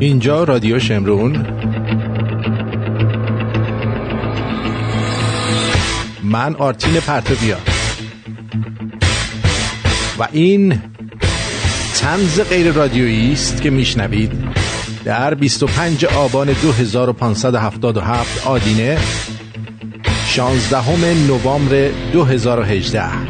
اینجا رادیو شمرون. من آرتین پرتویا. و این تنز غیر رادیویی است که میشنوید در 25 آبان 2577 آدینه 16 نوامبر 2018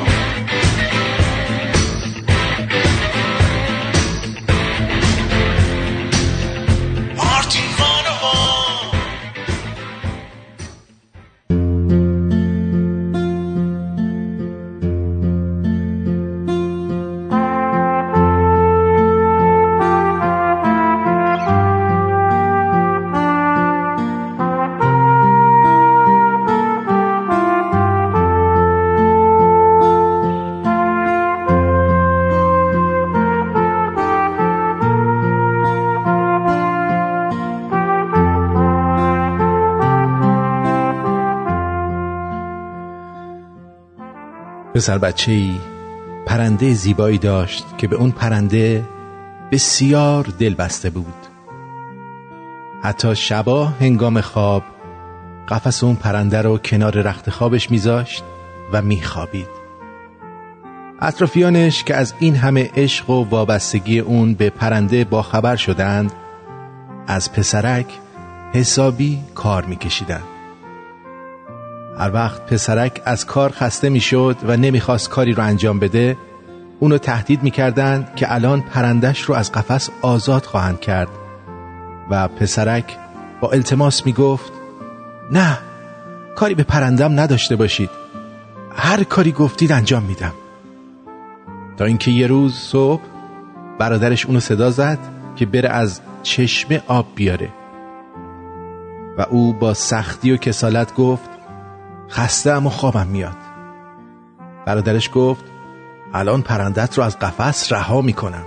پسر بچه ای پرنده زیبایی داشت که به اون پرنده بسیار دل بسته بود. حتی شبا هنگام خواب قفس اون پرنده رو کنار رخت خوابش میذاشت و میخوابید. اطرافیانش که از این همه عشق و وابستگی اون به پرنده با خبر شدند از پسرک حسابی کار میکشیدند. هر وقت پسرک از کار خسته می‌شد و نمی‌خواست کاری رو انجام بده اونو تهدید می‌کردند که الان پرندش رو از قفس آزاد خواهند کرد. و پسرک با التماس می‌گفت نه کاری به پرندم نداشته باشید. هر کاری گفتید انجام میدم. تا اینکه یه روز صبح برادرش اونو صدا زد که بره از چشمه آب بیاره. و او با سختی و کسالت گفت خسته و خوابم میاد. برادرش گفت الان پرندت رو از قفس رها می‌کنم.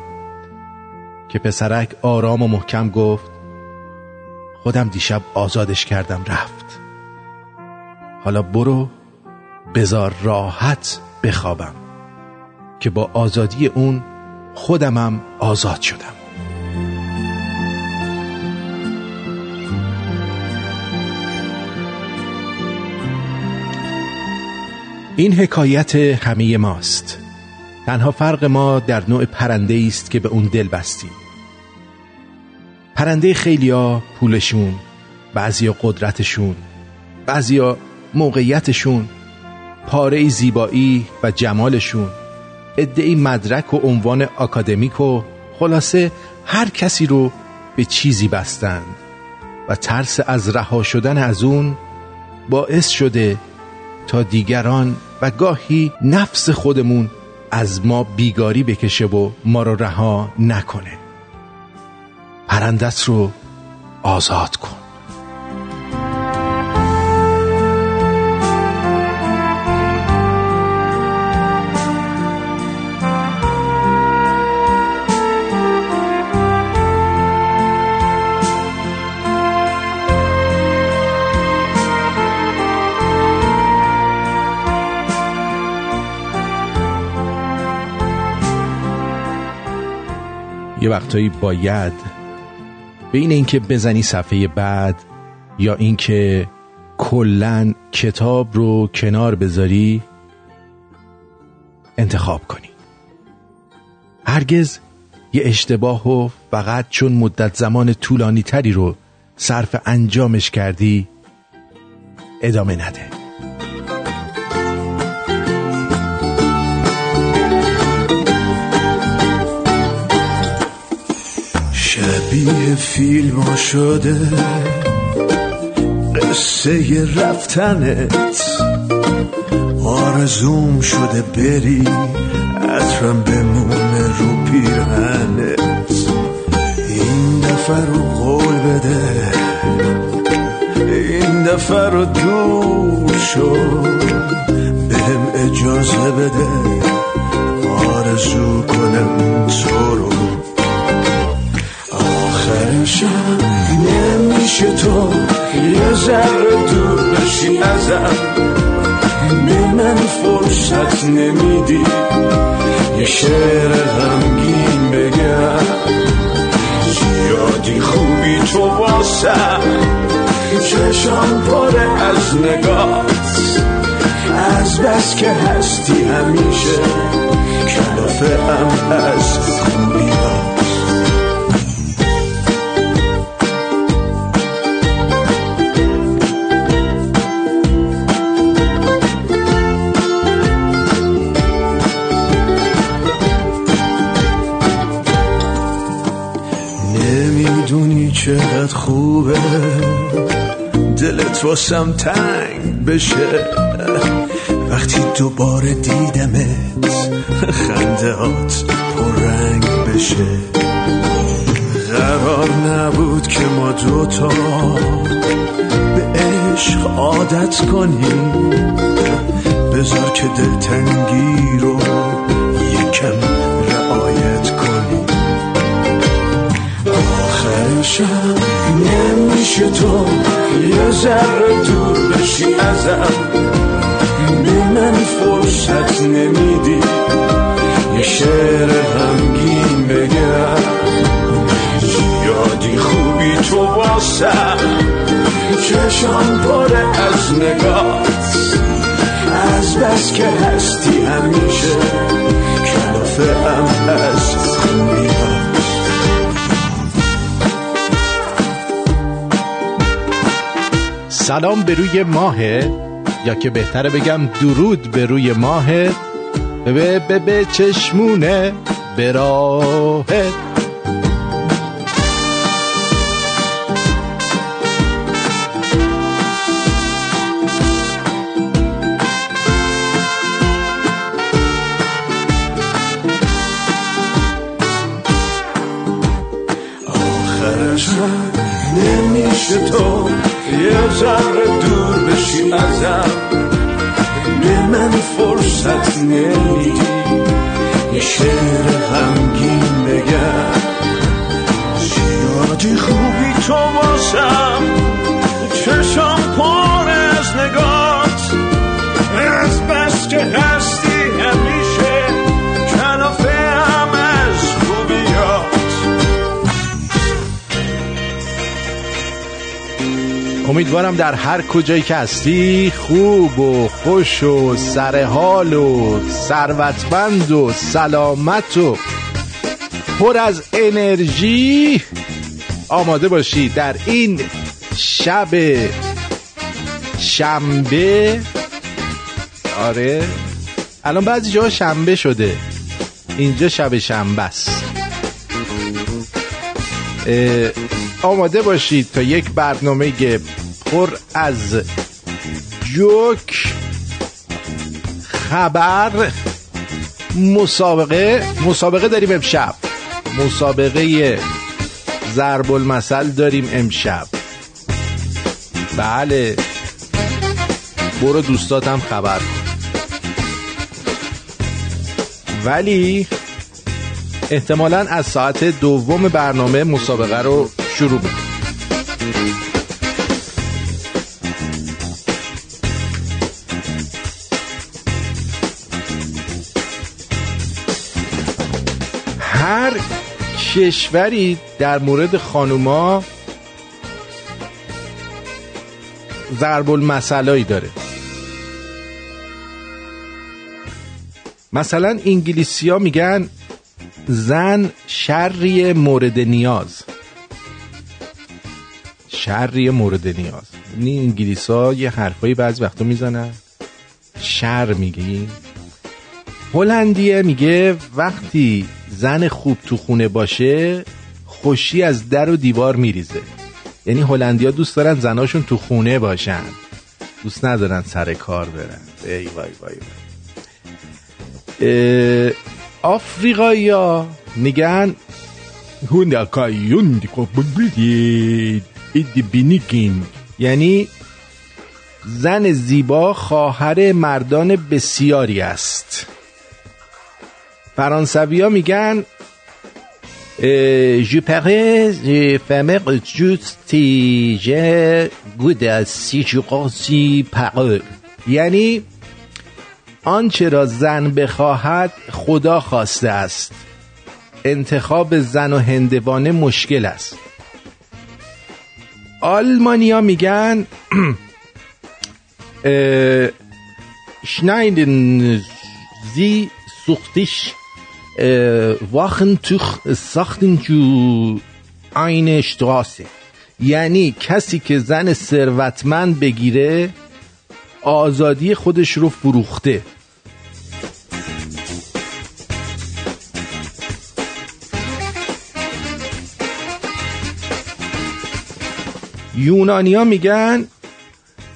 که پسرک آرام و محکم گفت خودم دیشب آزادش کردم رفت. حالا برو بزار راحت بخوابم. که با آزادی اون خودمم آزاد شدم. این حکایت همه ماست. تنها فرق ما در نوع پرنده است که به اون دل بستیم. پرنده خیلیا پولشون بعضیا قدرتشون بعضیا موقعیتشون پاره زیبایی و جمالشون ادعی مدرک و عنوان اکادمیک و خلاصه هر کسی رو به چیزی بستند و ترس از رها شدن از اون باعث شده تا دیگران و گاهی نفس خودمون از ما بیگاری بکشه و ما رو رها نکنه. پرندت رو آزاد کن. یه وقتایی باید بین اینکه بزنی صفحه بعد یا اینکه کلا کتاب رو کنار بذاری انتخاب کنی. هرگز یه اشتباه و فقط چون مدت زمان طولانی تری رو صرف انجامش کردی ادامه نده. شبیه فیلم شده. قصه رفتنت آرزوم شده بری عطرم بمونه رو پیرهنت. این دفعه رو قول بده این دفعه رو دور شد بهم اجازه بده. آرزو کنم تو رو آخرشم نمیشه تو یه ذره دور بشی ازم. به من فرصت نمیدی. یه شعر غمگین بگم. زیادی خوبی تو واسم. چشم پاره از نگات از بس که هستی همیشه. کلافه هم از خوبی چقدر خوبه. دلت واسم تنگ بشه. وقتی دوباره دیدمت خنده هات رنگ بشه. قرار نبود که ما دوتا به عشق عادت کنیم. بذار که دلتنگی رو یکم باشم نمیشه تو یه ذره دور بشی ازم. به من فرصت نمیدی یه شعر غمگین بگم. یادی خوبی تو واسم. چشم پاره از نگات. از بس که هستی همیشه. کلافه هم از خوبی سلام به روی ماهه یا که بهتره بگم درود به روی ماهه به به به چشمونه به آخرش نمیشه تو ذره دور بشی ازم به من فرصت نمیدی یه شعر غمگین بگم. زیادی خوبی تو باشم. چشم پر از نگات. از بس که امیدوارم در هر کجایی که هستی خوب و خوش و سرحال و ثروتمند و سلامت و پر از انرژی آماده باشی در این شب شنبه. آره. الان بعضی جاها شنبه شده. اینجا شب شنبه است. آماده باشید تا یک برنامه پر از جوک خبر مسابقه. مسابقه داریم امشب. مسابقه ضرب المثل داریم امشب. بله. برو دوستاتم خبر. ولی احتمالا از ساعت دوم برنامه مسابقه رو شروع می‌کنم کشوری در مورد خانوما ضرب المثلایی داره. مثلا انگلیسی ها میگن زن شری مورد نیاز. شری مورد نیاز. این انگلیس ها یه حرفایی بعض وقتا می‌زنن. شر میگی. هلندیه میگه وقتی زن خوب تو خونه باشه خوشی از در و دیوار میریزه. یعنی هلندیا دوست دارن زناشون تو خونه باشن. دوست ندارن سر کار برن. ای وای وای, وای. آفریقایی ها میگن یعنی زن زیبا خواهر مردان بسیاری است. فرانسوی ها میگن je parais je femme juste je گود سی parole یعنی آنچه را زن بخواهد خدا خواسته است. انتخاب زن و هندوانه مشکل است. آلمانیا میگن شنایدن زی سوختش واخن توخ ساختن جو این شتراسه یعنی کسی که زن ثروتمند بگیره آزادی خودش رو فروخته یونانیا میگن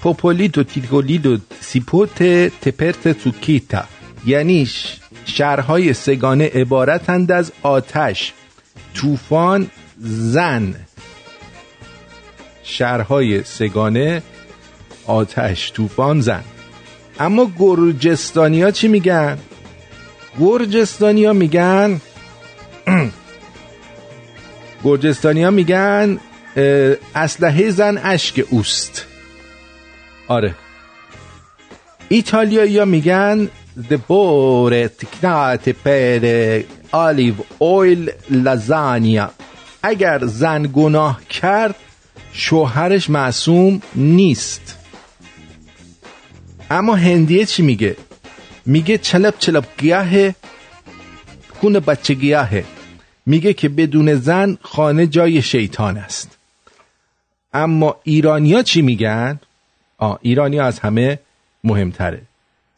پوپولیدو تیگولیدو سیپوت تپرت توکیتا یعنی شهرهای سگانه عبارتند از آتش طوفان زن. شهرهای سگانه آتش طوفان زن. اما گرجستانیا چی میگن؟ گرجستانیا میگن گرجستانیا میگن اسلحه زن اشک اوست. آره. ایتالیایی ها میگن دبور تکنات پر آلیو اویل لزانیا اگر زن گناه کرد شوهرش معصوم نیست. اما هندیه چی میگه؟ میگه چلب چلب گیاه کون بچه گیاهه. میگه که بدون زن خانه جای شیطان است. اما ایرانیا چی میگن؟ آه ایرانیا از همه مهمتره.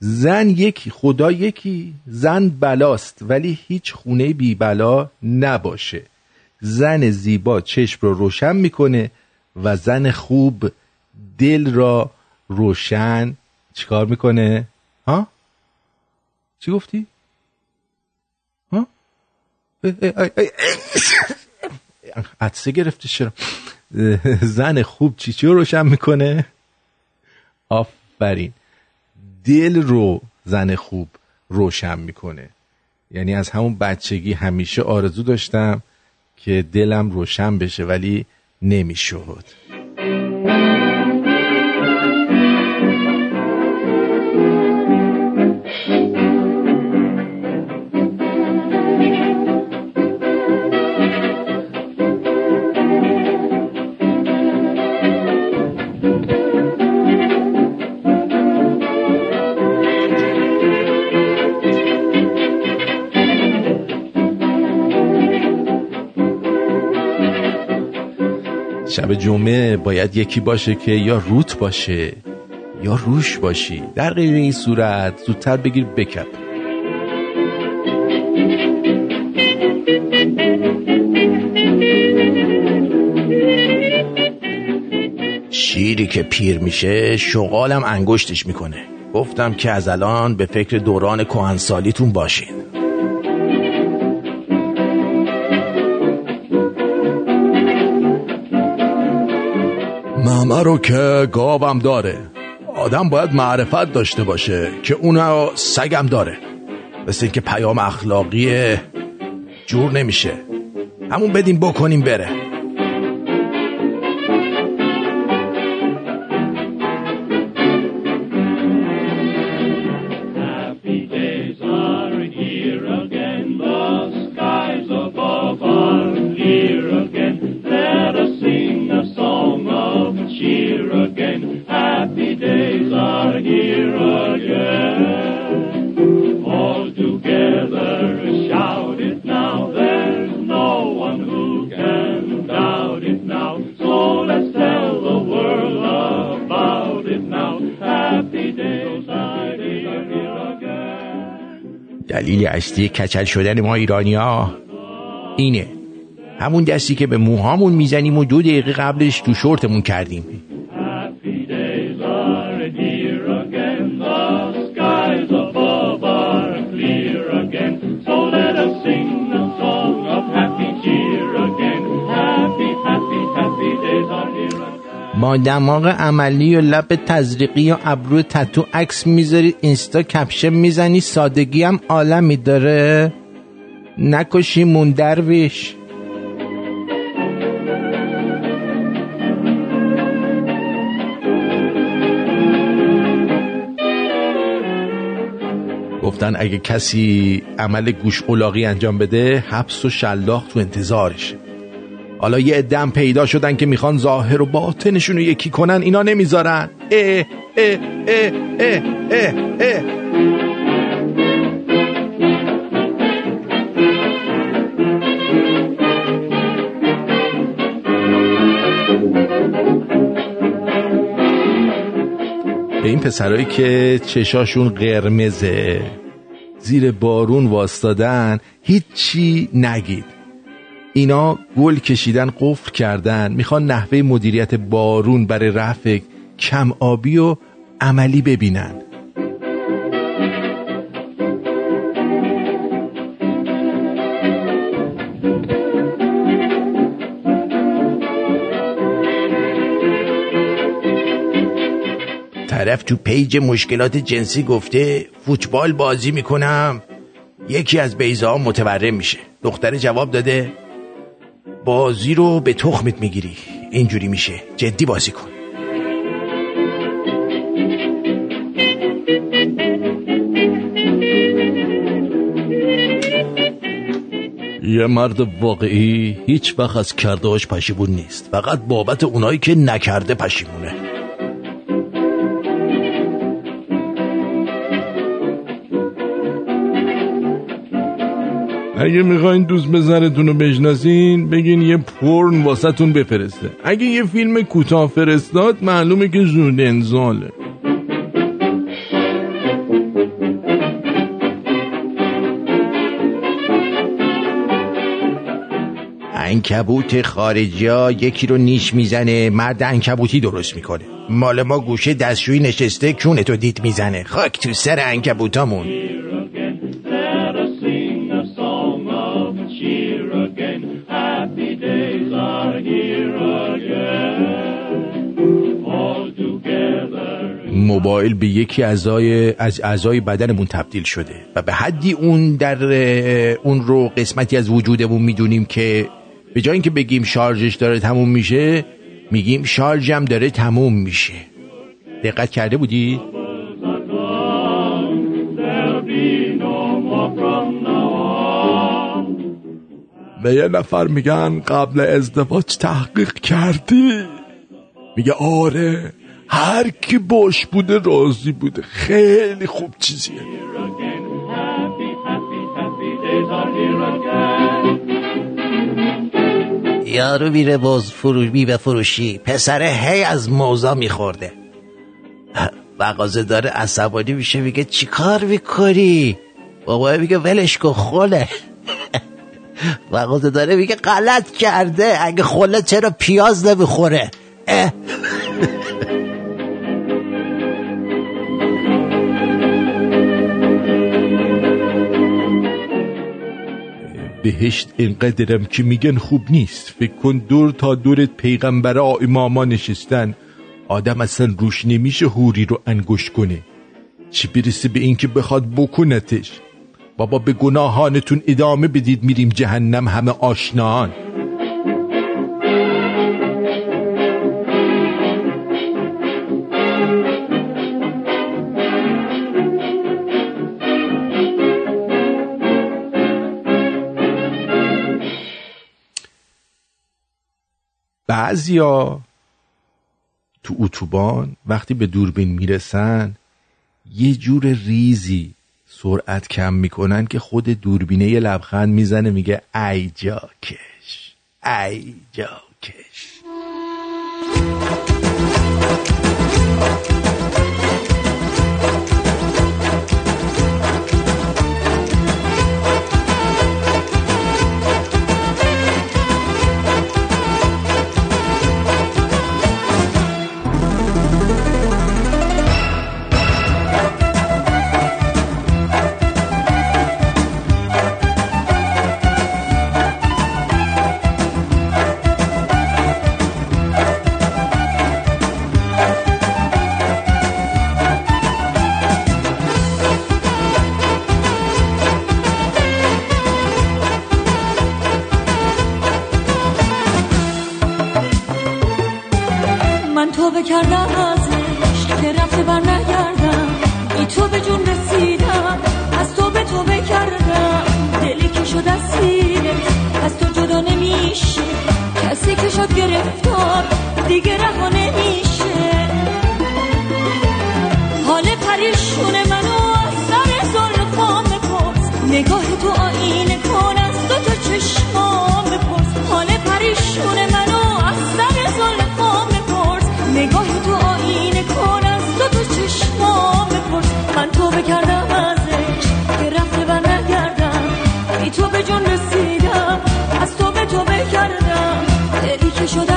زن یکی خدا یکی زن بلاست ولی هیچ خونه بی بلا نباشه زن زیبا چشم رو روشن می‌کنه و زن خوب دل را روشن چیکار می‌کنه؟ ها؟ چی گفتی؟ ها؟ عدسه گرفته چرا؟ زن خوب چی چی رو روشن می‌کنه آفرین دل رو زن خوب روشن می‌کنه. یعنی از همون بچگی همیشه آرزو داشتم که دلم روشن بشه ولی نمی‌شد. شب جمعه باید یکی باشه که یا روت باشه یا روش باشی. در غیر این صورت زودتر بگیر بکپ. شیری که پیر میشه شغالم انگشتش می‌کنه. گفتم که از الان به فکر دوران کهنسالیتون باشین. همه رو که گاوم داره. آدم باید معرفت داشته باشه که اونو سگم داره. مثل اینکه پیام اخلاقی جور نمیشه. همون بدیم بکنیم بره. کچل شدن ما ایرانی ها اینه. همون دستی که به موهامون می‌زنیم و دو دقیقه قبلش تو شورتمون کردیم. ما دماغ عملی و لب تزریقی و ابرو تتو عکس می‌ذاری اینستا کپشن می‌زنی سادگی هم عالمی داره. نکشی مون درویش. گفتن اگه کسی عمل گوش انجام بده حبس و شلاق تو انتظارشه. حالا یه ادم پیدا شدن که می‌خوان ظاهر و باطنشون رو یکی کنن اینا نمی‌ذارن. اه اه اه اه اه اه. به این پسرایی که چشاشون قرمزه زیر بارون واستادن هیچی نگید. اینا گل کشیدن قفل کردن می‌خوان نحوه مدیریت بارون برای رفع کم آبی و عملی ببینن. طرف تو پیج مشکلات جنسی گفته فوتبال بازی می‌کنم. یکی از بیزا متورم میشه. دختر جواب داده بازی رو به تخمت می‌گیری. اینجوری میشه. جدی بازی کن. یه مرد واقعی هیچ وقت از کردهاش پشیمون نیست. فقط بابت اونایی که نکرده پشیمونه. اگه می‌خواین دوست بزرتون رو بشناسین بگین یه پرن واسهتون بفرسته. اگه یه فیلم کوتاه فرستاد معلومه که زود انزاله. انکبوت خارجی ها یکی رو نیش می‌زنه مرد انکبوتی درست می‌کنه. مال ما گوشه دستشویی نشسته کونه تو دید می‌زنه. خاک تو سر انکبوتامون موبایل به یکی اعضای از اعضای بدنمون تبدیل شده و به حدی اون در اون رو قسمتی از وجودمون می‌دونیم که به جای اینکه بگیم شارژش داره تموم میشه میگیم شارژم داره تموم میشه. دقت کرده بودی؟ به یه نفر میگن قبل ازدواج تحقیق کردی. میگه آره. هر کی باش بوده راضی بوده. خیلی خوب چیزیه. یارو میره باز فروش بی فروشی. پسره هی از موزا میخورده. مغازه داره عصبانی میشه میگه چی کار می‌کنی؟ بابا میگه ولش کن خله. مغازه داره میگه غلط کرده. اگه خله چرا پیاز نمی‌خوره؟ بهشت اینقدرم که میگن خوب نیست. فکر کن دور تا دورت پیغمبر اماما نشستن. آدم اصلا روش نمیشه هوری رو انگوش کنه. چی برسه به اینکه بخواد بکنتش؟ بابا به گناهانتون ادامه بدید میریم جهنم همه آشنان بعضیا تو اتوبان وقتی به دوربین می‌رسن یه جور ریزی سرعت کم می‌کنن که خود دوربینه یه لبخند می‌زنه میگه ای جاکش ای جاکش. کردم ازش که رفته بر نگردم ای تو به جون رسیدم از تو به توبه کردم دلی که شد اسیرت از تو جدا نمیشه. کسی که شد گرفتار که شد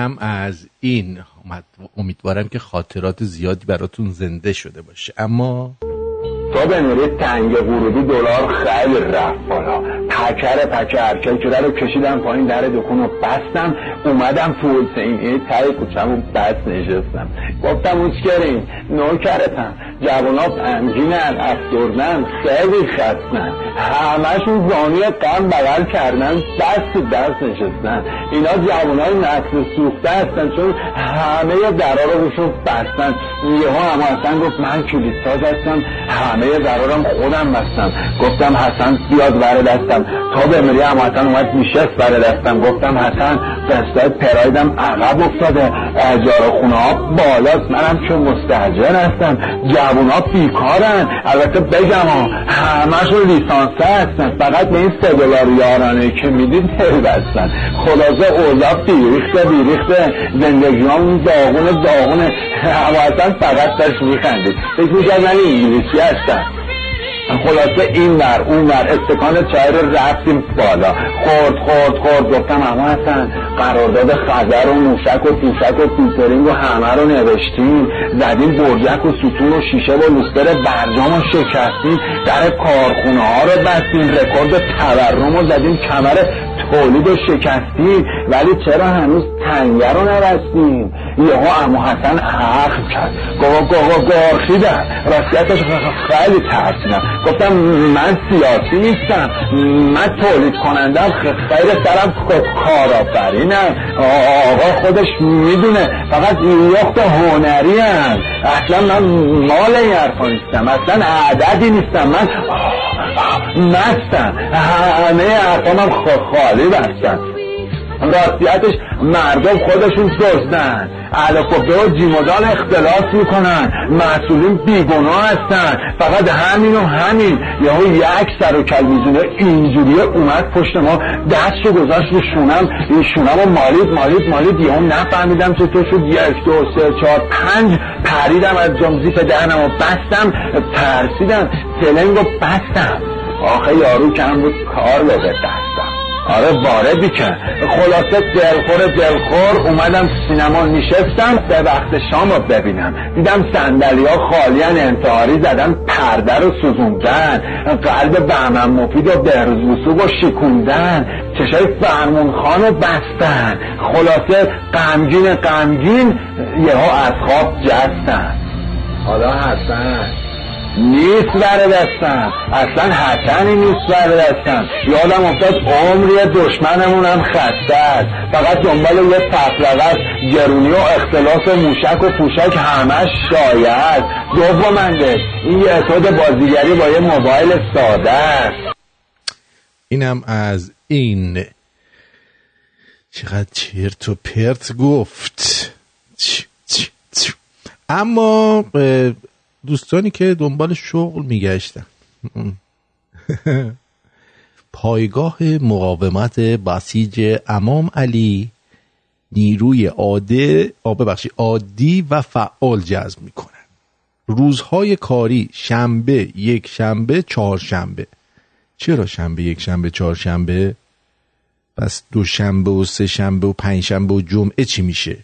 اینم از این امیدوارم که خاطرات زیادی براتون زنده شده باشه. اما تا به تنگ ورودی دلار خیلی رفت بالا. پکر پکر کلکره رو کشیدم پایین در دکون رو بستم اومدم تو حسین این تای کوچم بس نشستم. گفتم اوسکرین نوکرتم. جوانا پنجینن افسردن خیلی خستن. همشون زانی غم بغل کردن دست دست نشستن. اینا جوانای نسل سوخته هستن چون همه درا رو بشون بستن. ها هم گفت من کلیت ساز هستم همه درارم خودم بستم. گفتم حسن بیاد بر دستم. تا بمیری هم حسن اومد میشست بر دستم. گفتم حسن دستای پرایدم عقب افتاده. اجار خونه ها بالاست. منم چون مستحجر هستم. جوونا بیکارن. البته بگم ها همشون لیسانسه هستن. فقط به این سه دلار یارانه که می‌دید دل بستن. خلاصه اوضاع بیریخته بیریخته زندگی هم داغون داغونه اما فقط داشت میخندید. فکر می‌کرد من انگلیسی هستم. خلاصه این ور اون ور. استکان چای رو رفتیم بالا. خورد خورد خورد. گفتم اما هستن قرارداد خزر و موشک و توشک و پیترینگ و همه رو نوشتیم زدیم برجک و ستون و شیشه و لوستر برجام و شکستیم در کارخونه ها رو بستیم رکورد تورم و زدیم کمر تولید و شکستیم ولی چرا هنوز تنگه رو نبستیم یهو امو حسن حق کرد. گفت گفت گارخیدم راستیتش خیلی ترسیدم گفتم من سیاسی نیستم. من تولید کنندم. خیر سرم کارآفرینم آقا خودش می‌دونه. فقط یخت هنری هم اصلا من مال این حرفا نیستم. اصلا عددی نیستم. من مستم. همه حرفام خالی بستم راستیتش مردم خودشون دزدن علکوبه و جیمودان اختلاس می‌کنن. مسئولین بیگناه هستن. فقط همین و همین. یهو یک سر و کل میزونه. اینجوری اومد پشت ما. دستشو گذاشت رو شونم. این شونم و مالید مالید مالید. یهو نفهمیدم چطور شد. یک دو سه چهار پنج. پریدم از جمزیف دهنم و بستم. ترسیدم. سلنگ و بستم. آخه یارو کم بود. کار بده دستم آره واردی که خلاصه دلخور دلخور. اومدم سینما نشستم به وقت شام رو ببینم. دیدم سندلی ها خالیان انتحاری زدن پرده رو سوزوندن. قلب بهمن مفید و برزوسو و شکوندن. چشای فرمون خان رو بستن. خلاصه غمگین غمگین یهو از خواب جستن. حالا حسن. نیست بر دستم اصلا حسنی نیست بر دستم یادم افتاد عمری دشمنمون هم خسته است. فقط دنبال یه تفرقه است گرونی و اختلاف موشک و پوشک همش شاید. دومنده این یه اتود بازیگری با یه موبایل ساده است. اینم از این. چقدر چرت و پرت گفت. اما دوستانی که دنبال شغل میگشتن. پایگاه مقاومت بسیج امام علی نیروی عاده ببخشید عادی و فعال جذب می‌کنن. روزهای کاری شنبه یک شنبه چهارشنبه. چرا شنبه یک شنبه چهارشنبه؟ پس دوشنبه و سه شنبه و پنج شنبه و جمعه چی میشه؟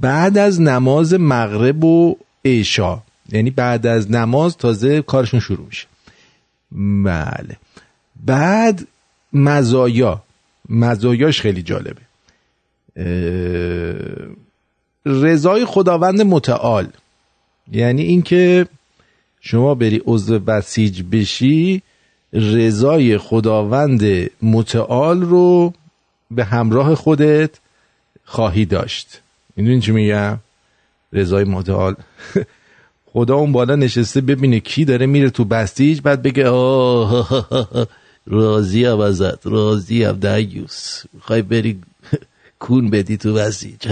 بعد از نماز مغرب و عشا یعنی بعد از نماز تازه کارشون شروع میشه. بله. بعد مزایا. مزایاش خیلی جالبه. رضای خداوند متعال. یعنی اینکه شما بری عضو بسیج بشی رضای خداوند متعال رو به همراه خودت خواهی داشت. می‌دونی چی میگم؟ رضای متعال. خدا اون بالا نشسته ببینه کی داره میره تو بستیج بعد بگه آه راضی هم ازت راضی هم دیوس می‌خوای بری کون بدی تو بستیج.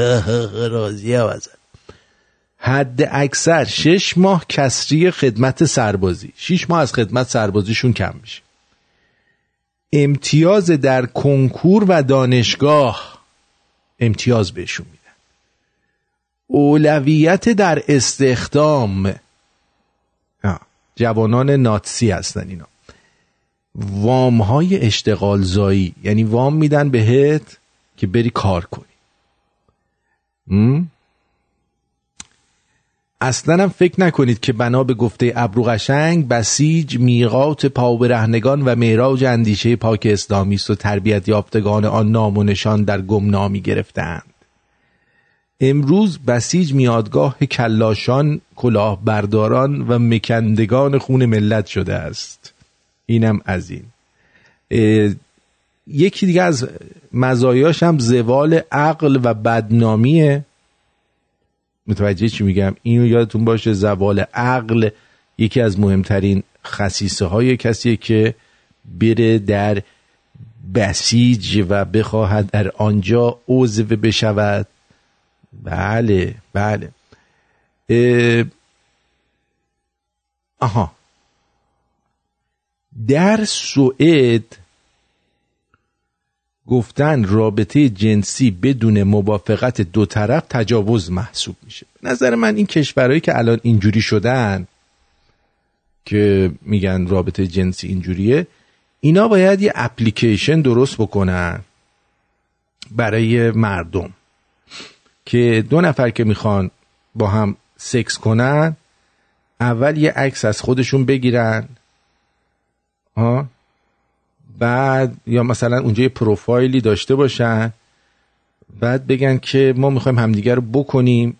راضی هم ازت. حد اکثر شش ماه کسری خدمت سربازی. شش ماه از خدمت سربازیشون کم میشه. امتیاز در کنکور و دانشگاه امتیاز بهشون میدن اولویت در استخدام. جوانان ناتسی هستن اینا. وام های اشتغال زایی یعنی وام میدن بهت که بری کار کنی؟ اصلا هم فکر نکنید که بنا به گفته ابرو قشنگ بسیج میقات پابرهنگان و معراج اندیشه پاک اسلامی است و تربیت یافتگان آن نام و نشان در گمنامی گرفتند امروز بسیج میادگاه کلاشان کلاه برداران و مکندگان خون ملت شده است. اینم از این. یکی دیگه از مزایاش هم زوال عقل و بدنامیه. متوجه چی میگم؟ اینو یادتون باشه زوال عقل یکی از مهمترین خصیصه های کسیه که بره در بسیج و بخواهد در آنجا عضو بشود. بله بله. اه، آها. در سوئد گفتن رابطه جنسی بدون موافقت دو طرف تجاوز محسوب میشه. به نظر من این کشورهایی که الان اینجوری شدن که میگن رابطه جنسی اینجوریه اینا باید یه اپلیکیشن درست بکنن برای مردم. که دو نفر که می‌خوان با هم سکس کنن اول یه عکس از خودشون بگیرن ها؟ بعد یا مثلا اونجا یه پروفایلی داشته باشن بعد بگن که ما می‌خوایم همدیگه رو بکنیم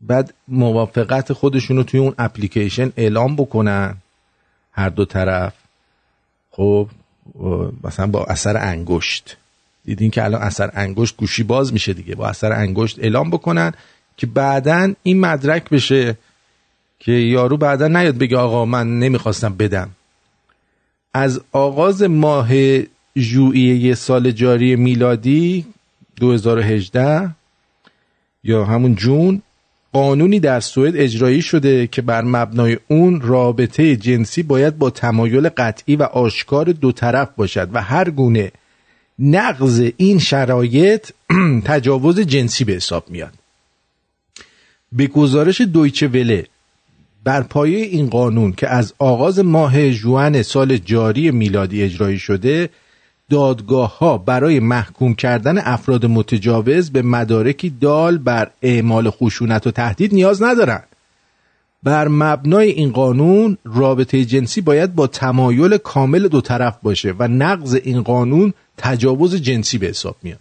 بعد موافقت خودشون رو توی اون اپلیکیشن اعلام بکنن هر دو طرف. خب مثلا با اثر انگشت. دیدین که الان اثر انگشت گوشی باز میشه دیگه. با اثر انگشت اعلام بکنن که بعدا این مدرک بشه که یارو بعدا نیاد بگه آقا من نمی‌خواستم بدم. از آغاز ماه ژوئیه سال جاری میلادی 2018 یا همون جون قانونی در سوئد اجرایی شده که بر مبنای اون رابطه جنسی باید با تمایل قطعی و آشکار دو طرف باشد و هر گونه نقض این شرایط تجاوز جنسی به حساب میاد به گزارش دویچه وله بر پایه این قانون که از آغاز ماه جوان سال جاری میلادی اجرایی شده دادگاه ها برای محکوم کردن افراد متجاوز به مدارکی دال بر اعمال خشونت و تهدید نیاز ندارند. بر مبنای این قانون رابطه جنسی باید با تمایل کامل دو طرف باشه و نقض این قانون تجاوز جنسی به حساب میاد.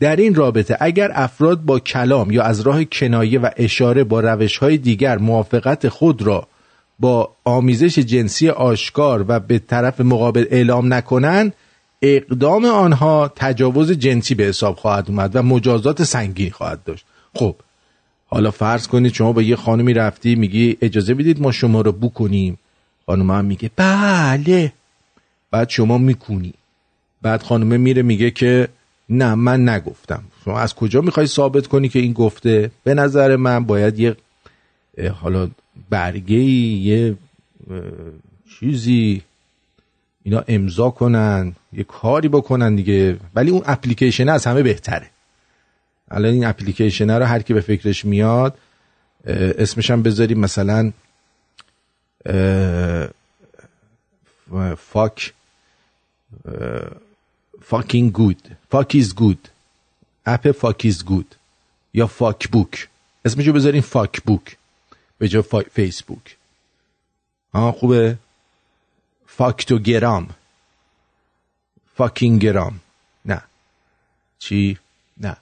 در این رابطه اگر افراد با کلام یا از راه کنایه و اشاره با روش های دیگر موافقت خود را با آمیزش جنسی آشکار و به طرف مقابل اعلام نکنند اقدام آنها تجاوز جنسی به حساب خواهد اومد و مجازات سنگین خواهد داشت. خب حالا فرض کنید شما با یه خانمی رفتی میگی اجازه بدید ما شما رو بکنیم. خانم هم میگه بله. بعد شما می‌کنی بعد خانمه میره میگه که نه من نگفتم. شما از کجا می‌خوای ثابت کنی که این گفته؟ به نظر من باید یه حالا برگه یه چیزی اینا امضا کنن یه کاری بکنن دیگه. ولی اون اپلیکیشن از همه بهتره. الان این اپلیکیشن رو هر کی به فکرش میاد اسمش هم بذاریم مثلا fuck fucking good fuck is good app fuck is good یا Fuckbook اسمشو بذاریم Fuckbook به جای فیسبوک ها خوبه. Fucktogram Fuckingram نه چی نه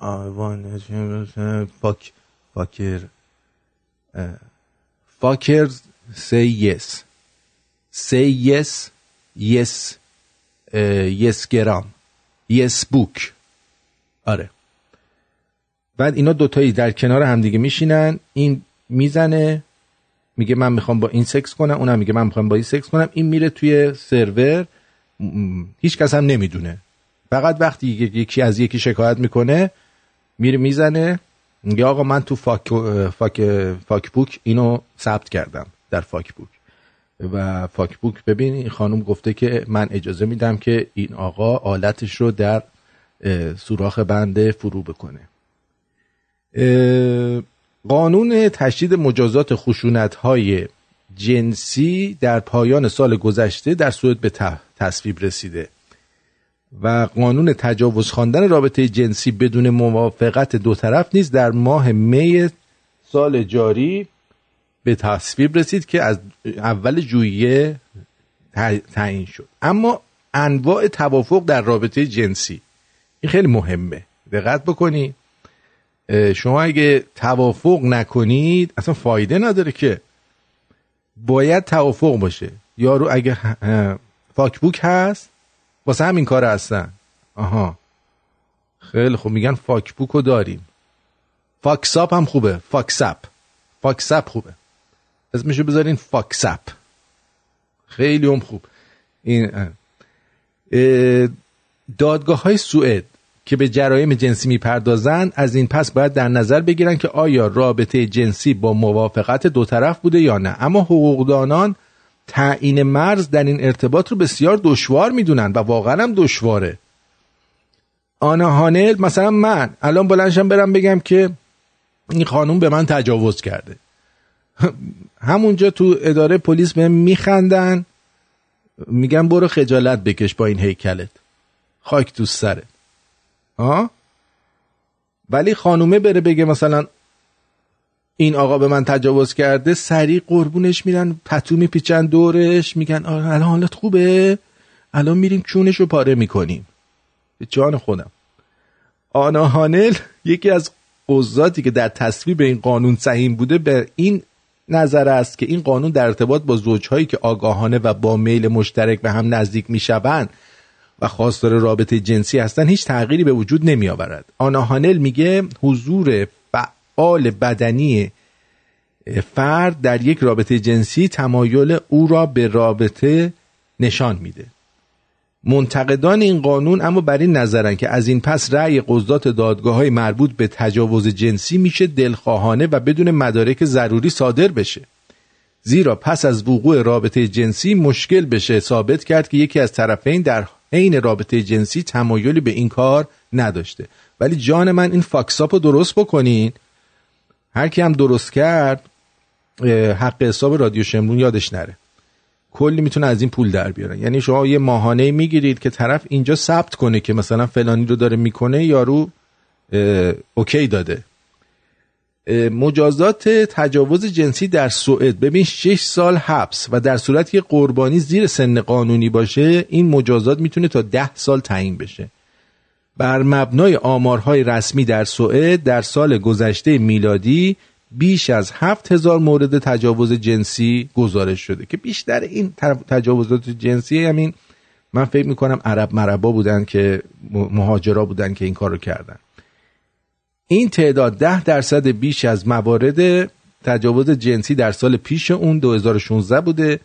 آوان فاک فاکر فاکر say yes. Say yes yes yes گرام yes بوک آره. بعد اینا دوتایی در کنار همدیگه میشینن. این می‌زنه. میگه من می‌خوام با این سکس کنم. اونم میگه من می‌خوام با این سکس کنم. این میره توی سرور. هیچ کس هم نمی‌دونه. فقط وقتی یکی از یکی شکایت می‌کنه میره می‌زنه. میگه آقا من تو فاک, فاک, فاک بوک اینو ثبت کردم در فاک بوک. و فاک بوک ببین این خانم گفته که من اجازه میدم که این آقا آلتش رو در سوراخ بنده فرو بکنه. قانون تشدید مجازات خشونت های جنسی در پایان سال گذشته در سوئد به تصویب رسیده. و قانون تجاوز خواندن رابطه جنسی بدون موافقت دو طرف نیز در ماه می سال جاری به تصویب رسید که از اول ژوئیه تعیین شد. اما انواع توافق در رابطه جنسی. این خیلی مهمه. دقت بکنی. شما اگه توافق نکنید اصلا فایده نداره که باید توافق باشه. یارو اگه Fuckbook هست واسه همین کار هستن. آها. خیلی خوب. میگن Fuckbook رو داریم. FucksApp هم خوبه. FucksApp. FucksApp خوبه. اسمشو بذارین FucksApp خیلی هم خوب. این دادگاه های سوئد که به جرایم جنسی می‌پردازند از این پس باید در نظر بگیرن که آیا رابطه جنسی با موافقت دو طرف بوده یا نه. اما حقوقدانان تعیین مرز در این ارتباط رو بسیار دشوار می‌دونن و واقعا هم دشواره. آنا هانل مثلا من الان بلنشم برم بگم که این خانوم به من تجاوز کرده. همونجا تو اداره پلیس بهم میخندن. میگن برو خجالت بکش با این هیکلت. خاک تو سره ها ولی خانومه بره بگه مثلا این آقا به من تجاوز کرده سریع قربونش میرن پتو میپیچن دورش میگن الان حالت خوبه؟ الان میریم چونش رو پاره می‌کنیم. به جان خودم. آنا هانل یکی از قضاتی که در تصویب این قانون سهیم بوده به این نظر است که این قانون در ارتباط با زوجهایی که آگاهانه و با میل مشترک به هم نزدیک می‌شوند و خواستار رابطه جنسی هستن هیچ تغییری به وجود نمی آورد آنا هانل میگه حضور فعال بدنی فرد در یک رابطه جنسی تمایل او را به رابطه نشان میده. منتقدان این قانون اما بر این نظرن که از این پس رأی قضات دادگاه های مربوط به تجاوز جنسی میشه دلخواهانه و بدون مدارک ضروری صادر بشه. زیرا پس از وقوع رابطه جنسی مشکل بشه ثابت کرد که یکی از طرفین در حین رابطه جنسی تمایلی به این کار نداشته. ولی جان من این FucksApp رو درست بکنین. هر کی هم درست کرد حق حساب رادیو شمرون یادش نره. کلی می‌تونه از این پول در بیارن یعنی شما یه ماهانه می‌گیرید که طرف اینجا ثبت کنه که مثلا فلانی رو داره می‌کنه یارو OK داده. مجازات تجاوز جنسی در سوئد. ببین 6 سال حبس و در صورت که قربانی زیر سن قانونی باشه این مجازات می‌تونه تا 10 سال تعیین بشه. بر مبنای آمارهای رسمی در سوئد در سال گذشته میلادی بیش از هفت هزار مورد تجاوز جنسی گزارش شده که بیشتر این تجاوزات جنسی همین من فکر می‌کنم عرب مربا بودن که مهاجرا بودن که این کار رو کردن. این تعداد ده درصد بیش از موارد تجاوز جنسی در سال پیش اون 2016 بوده.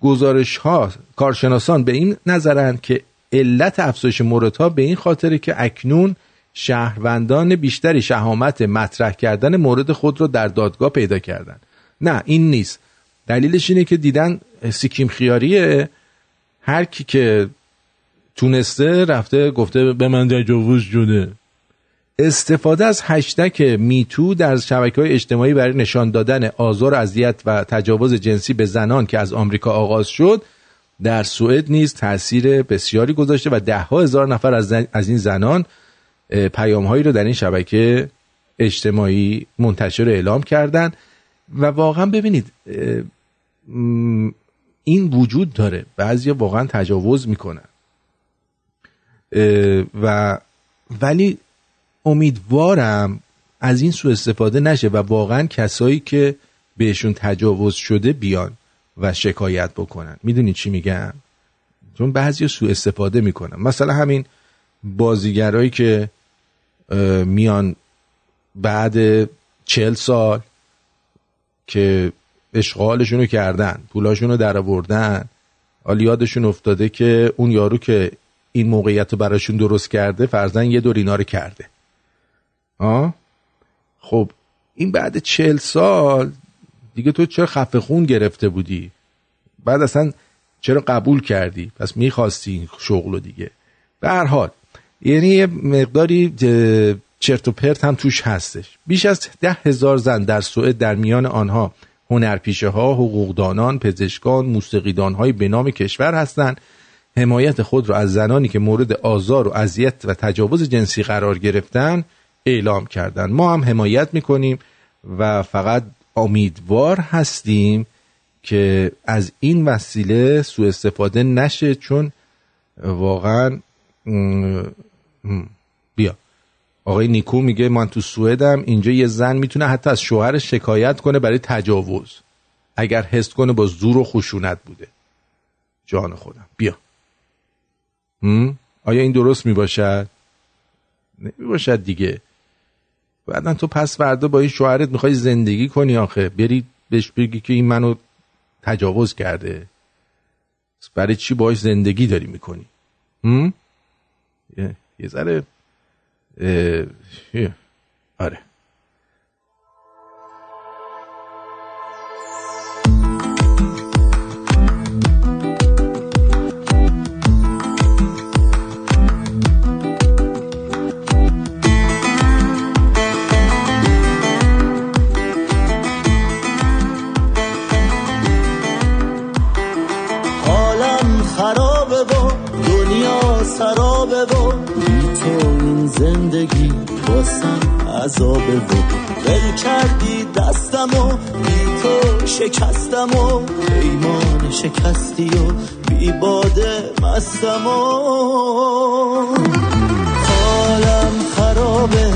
گزارش ها کارشناسان به این نظرند که علت افزایش موردها به این خاطره که اکنون شهروندان بیشتری شهامت مطرح کردن مورد خود را در دادگاه پیدا کردن. نه این نیست. دلیلش اینه که دیدن سیکیم خیاریه. هر کی که تونسته رفته گفته به من تجاوز شده استفاده از هشتک میتو در شبکه های اجتماعی برای نشان دادن آزار اذیت و تجاوز جنسی به زنان که از آمریکا آغاز شد در سوئد نیز تاثیر بسیاری گذاشته و ده ها هزار نفر از, از این زنان پیام هایی رو در این شبکه اجتماعی منتشر اعلام کردن. و واقعا ببینید این وجود داره. بعضی واقعا تجاوز می‌کنن. و ولی امیدوارم از این سوء استفاده نشه و واقعا کسایی که بهشون تجاوز شده بیان و شکایت بکنن. می‌دونی چی میگم؟ چون بعضی سوء استفاده می‌کنن. مثلا همین بازیگرایی که میان بعد چل سال که اشغالشون رو کردن پولاشون رو در آوردن یادشون افتاده که اون یارو که این موقعیت رو براشون درست کرده فرزن یه دور اینا رو کرده. آه؟ خب این بعد چل سال دیگه تو چرا خفه خون گرفته بودی؟ بعد اصلا چرا قبول کردی؟ پس می‌خواستی این شغل رو دیگه. به هر حال یعنی یه مقداری چرت و پرت هم توش هستش. بیش از ده هزار زن در سوئد در میان آنها هنرپیشه ها، حقوقدانان، پزشکان، موسیقیدان های به نام کشور هستند. حمایت خود را از زنانی که مورد آزار و اذیت و تجاوز جنسی قرار گرفتن اعلام کردند. ما هم حمایت می‌کنیم و فقط امیدوار هستیم که از این وسیله سوء استفاده نشه چون واقعا بیا. آقای نیکو میگه من تو سوئدم اینجا یه زن می‌تونه حتی از شوهرش شکایت کنه برای تجاوز. اگر حس کنه با زور و خشونت بوده. جان خودم. بیا. آیا این درست می‌باشد؟ نمی‌باشد دیگه. بعدا تو پس فردا با این شوهرت می‌خوای زندگی کنی آخه. بری بهش بگی که این منو تجاوز کرده. برای چی باش زندگی داری می‌کنی؟ یه, یه. ذره آره. زندگی واسم عذابه و بل کردی دستم و بی تو شکستم و پیمان شکستی و بی باده مستم و حالم خرابه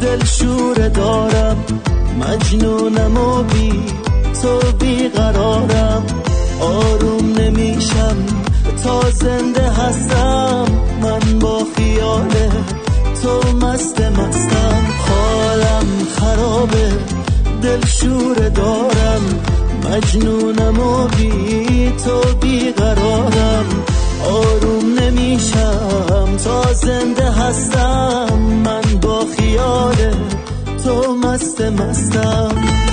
دل شور دارم. مجنونم و بی تو بی قرارم آروم نمیشم تا زنده هستم. من با خیاله تو مست مستم حالم خرابه دل شور دار مجنونم و بی تو بیقرارم. آروم نمیشم تا زنده هستم. من با خیال تو مست مستم.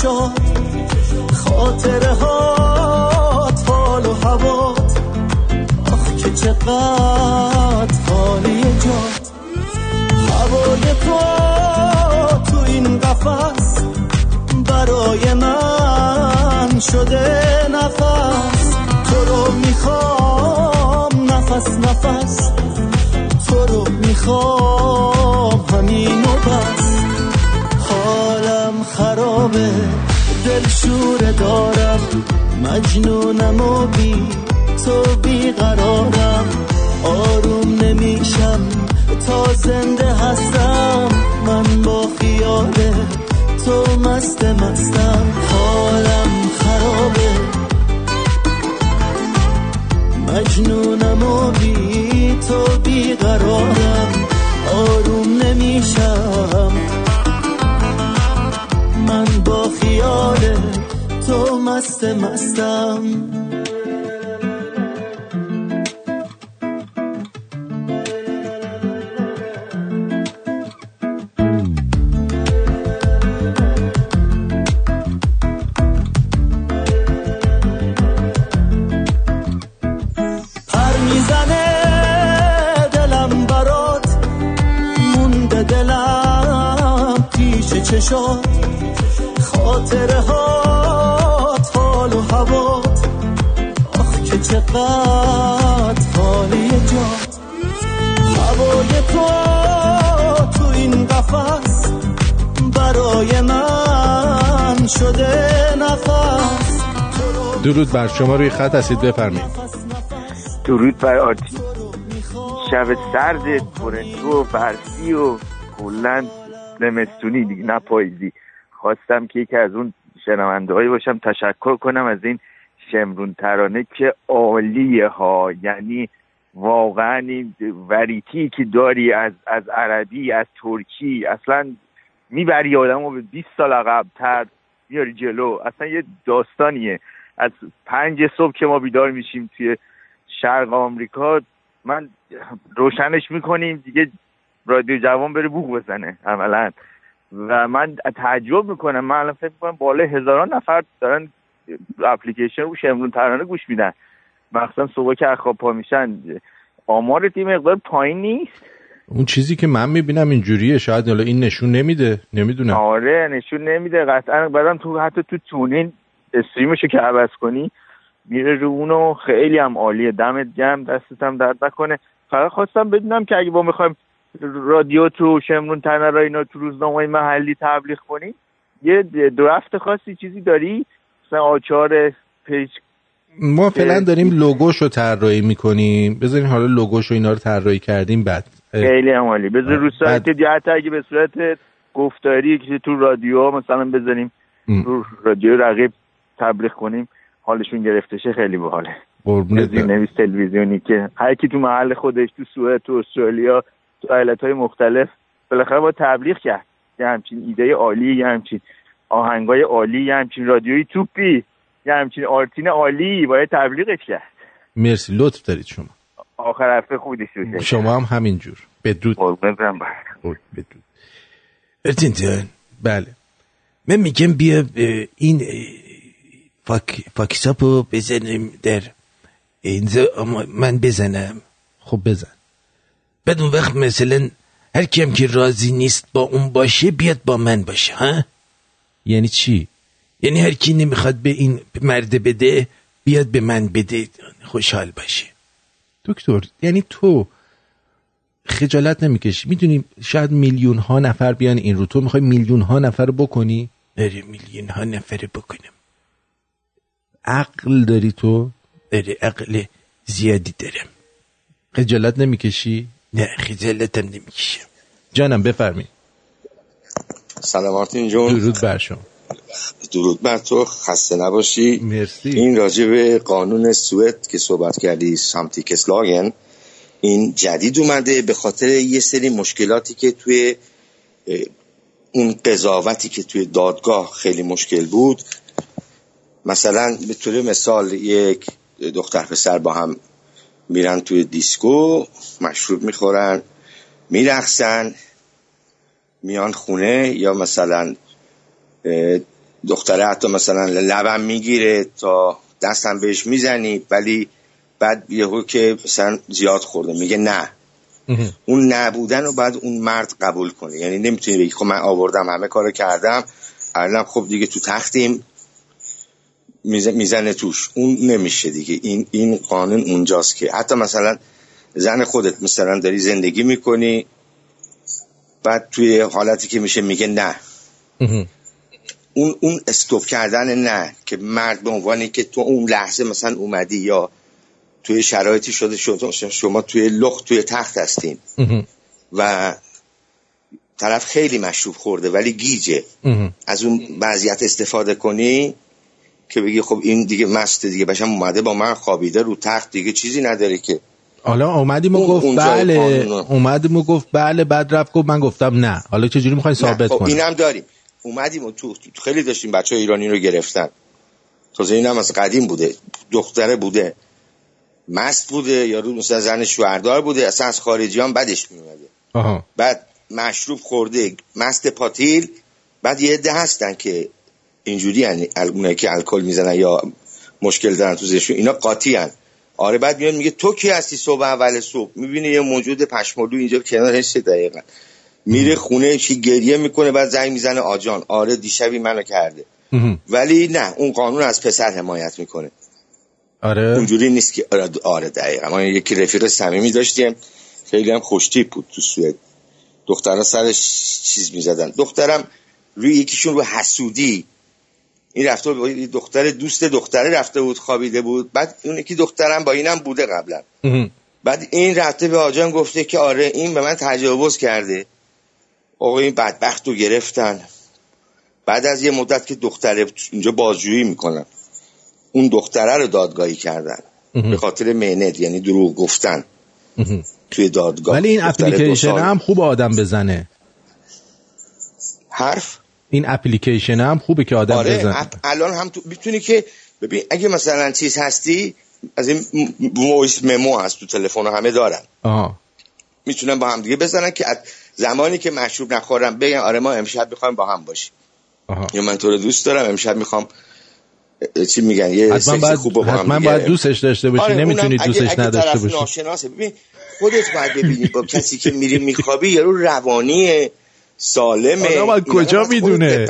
چشات خاطره هات حال و هوات. آخ که چقدر خالی جات هوای تو تو این قفس برای من شده نفس. تو رو می‌خوام نفس نفس. تو رو می‌خوام شوره دارم مجنونم و بی تو بیقرارم. آروم نمیشم تا زنده هستم. من با خیال تو مست مستم. حالم خرابه. مجنونم و بی تو بیقرارم. آروم نمیشم. من با خیال تو مست مستم. درود بر شما روی خط هستید بفرمایید. درود بر آتی شب سرد تورنتو و برفی و کلا زمستونی دیگه نه پاییزی. خواستم که یکی از اون شنونده هایی باشم تشکر کنم از این شمرون ترانه که عالیه ها یعنی واقعا این وریتی که داری از از عربی از ترکی اصلا می‌بری آدم رو به 20 سال عقبتر میاری جلو. اصلا یه داستانیه. از پنج صبح که ما بیدار میشیم توی شرق آمریکا من روشنش می‌کنیم دیگه رادیو جوان بره بوق بزنه عملا. و من تعجب می‌کنم. من الان فکر می‌کنم بالای هزاران نفر دارن اپلیکیشن رو شمرون ترانه گوش میدن. مخصوصا صبح که خواب پا میشن. آمار تیم مقدار پایین نیست. اون چیزی که من می‌بینم اینجوریه. شاید حالا این نشون نمیده. نمی‌دونم. آره نشون نمیده. قطعا بعدم تو حتی تو تونین استریمشو که عوض کنی میره رو اونو خیلی هم عالیه. دمت گرم دستت هم درد نکنه. فقط خواستم بدونم که اگه با می‌خوایم رادیو تو شمرون تنه را اینا تو روزنامه محلی تبلیغ کنیم یه درفت خاصی چیزی داری؟ مثلا آچار پیج ما فعلا داریم لوگوشو طراحی می‌کنیم. بذارین حالا لوگوشو اینا رو طراحی کردیم بعد خیلی هم عالی. بذار رو سایت حتی اگه به صورت گفتاری که تو رادیو مثلا بذاریم. رو رادیو رقیب تبلیغ کنیم حالشون گرفته شه خیلی باحاله. قربونت. نویس تلویزیونی که هر کی تو محل خودش تو سوئد تو استرالیا تو ایالت های مختلف بالاخره با تبلیغ کرد. یه همچین ایده عالی یه همچین آهنگای عالی یه همچین رادیویی توپی یه همچین آرتین عالی باید تبلیغش کرد. مرسی. لطف دارید شما. آخر هفته خودش شده شما هم همینجور. بدرود بدرود بله. من میگم بیا این اه، فاک فاکساپو بزنیم در. اینجا اما من بزنم. خب بزن. بعد اون وقت مثلا هر کیم که راضی نیست با اون باشه بیاد با من باشه ها؟ یعنی چی؟ یعنی هر کی نمی‌خواد به این مرد بده بیاد به من بده خوشحال باشه. دکتر یعنی تو خجالت نمی‌کشی. می‌دونی شاید میلیون ها نفر بیان این رو. تو می‌خوای میلیون ها نفر بکنی؟ آره میلیون ها نفر بکنم. عقل داری تو؟ آره عقل زیادی دارم. خجالت نمی‌کشی؟ نه خجالتم نمی‌کشم. جانم بفرمی سلام آرتین جون. درود بر شما. درود بر تو خسته نباشی. مرسی. این راجع به قانون سوئد که صحبت کردی samtyckeslagen این جدید اومده به خاطر یه سری مشکلاتی که توی اون قضاوتی که توی دادگاه خیلی مشکل بود. مثلا به طور مثال یک دختر پسر با هم میرن توی دیسکو مشروب می‌خورن میرقصن میان خونه یا مثلا دختره حتی مثلا لبم می‌گیره تا دستم بهش می‌زنی ولی بعد یهو که مثلا زیاد خورده میگه نه. اون نبودن رو باید اون مرد قبول کنه. یعنی نمی‌تونی بگی خب من آوردم همه کارو کردم الان خب دیگه تو تختیم. می‌زنه توش. اون نمیشه دیگه. این این قانون اونجاست که حتی مثلا زن خودت مثلا داری زندگی می‌کنی بعد توی حالتی که میشه میگه نه. اون اون استوب کردن نه که مرد به عنوانی که تو اون لحظه مثلا اومدی یا توی شرایطی شده شد شما توی لخت توی تخت هستین. و طرف خیلی مشروب خورده ولی گیجه. از اون وضعیت استفاده کنی که بگی خب این دیگه مست دیگه بشم اومده با من خوابیده رو تخت دیگه چیزی نداره که. حالا اومدیم و گفت بله. اومدیم و گفت بله بعد رفت گفت من گفتم نه. حالا چجوری می‌خواین نه، ثابت خب اینم داریم. اومدیم و تو تو- خیلی داشتیم بچه ایرانی رو گرفتن. تازه اینم از قدیم بوده. دختره بوده. مست بوده یا رو مثلا زن شوهردار بوده. اصلا از خارجیان بدش میومده آها. بعد مشروب خورده مست پاتیل. بعد یه عده هستن که اینجوری یعنی اونایی که الکل می‌زنن یا مشکل دارن تو ذهنشون اینا قاطی هن. آره بعد میاد میگه تو کی هستی صبح اول صبح؟ می‌بینه یه موجود پشمالو اینجا کنارش دقیقا. میره خونه چی گریه می‌کنه بعد زنگ می‌زنه آجان. آره دیشبی منو کرده. ولی نه اون قانون از پسر حمایت می‌کنه. آره. اونجوری نیست که آره, آره دقیقا. ما یکی رفیق صمیمی داشتیم. خیلی هم خوشتیپ بود تو سوئد. دخترها سرش چیز می‌زدن. دخترم روی یکیشون رو حسودی این رفته بود دختر دوست دختره رفته بود خوابیده بود. بعد اون یکی دخترم با اینم بوده قبلا. بعد این رفته به آجان گفته که آره این به من تجاوز کرده. آقا این بدبخت رو گرفتن. بعد از یه مدت که دختره اینجا بازجویی می‌کنن. اون دختره رو دادگاهی کردن. به خاطر مهنت یعنی دروغ گفتن. توی دادگاه. ولی این اپلیکیشن. هم خوب آدم بزنه. حرف؟ این اپلیکیشن هم خوبه که آدم آره بزنه. app- الان هم تو می‌تونی که ببین اگه مثلا چیز هستی از این voice memo هست تو تلفن همه دارن. آها. می‌تونن با هم دیگه بزنن که از زمانی که مشروب نخورم بگن آره ما امشب می‌خوایم با هم باشیم. یا من تو رو دوست دارم امشب می‌خوام چی میگن یه سکس باید خوب با هم دیگه. باید دوستش داشته باشی آره، نمی‌تونی دوستش اگه نداشته باشی. ناشناسه ببین خودت باید ببینی با کسی که میری میخوابی یارو روانی سالمه. آدم کجا می‌دونه.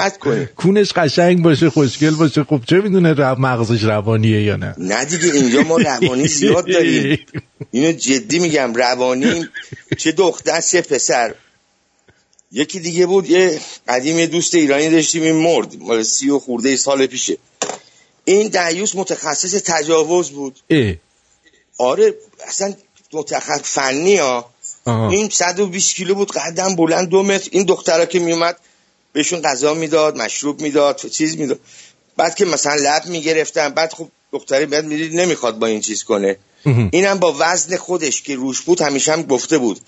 کونش قشنگ باشه خوشگل باشه. خب چه می‌دونه رو مغزش روانیه یا نه؟ نه دیگه اینجا ما روانی زیاد داریم. اینو جدی میگم روانی. چه دختر چه پسر. یکی دیگه بود یه قدیم دوست ایرانی داشتیم این مرد. مال سی و خورده سال پیشه. این دعیوس متخصص تجاوز بود. اه. آره اصلا متخصص فنی ها. آها. این 120 کیلو بود قدم بلند دو متر. این دخترها که میومد بهشون غذا می‌داد مشروب می‌داد چیز می‌داد. بعد که مثلا لب می‌گرفتن بعد خب دختره بعد می‌دید نمی‌خواد با این چیز کنه. اینم با وزن خودش که روش بود همیشه هم گفته بود.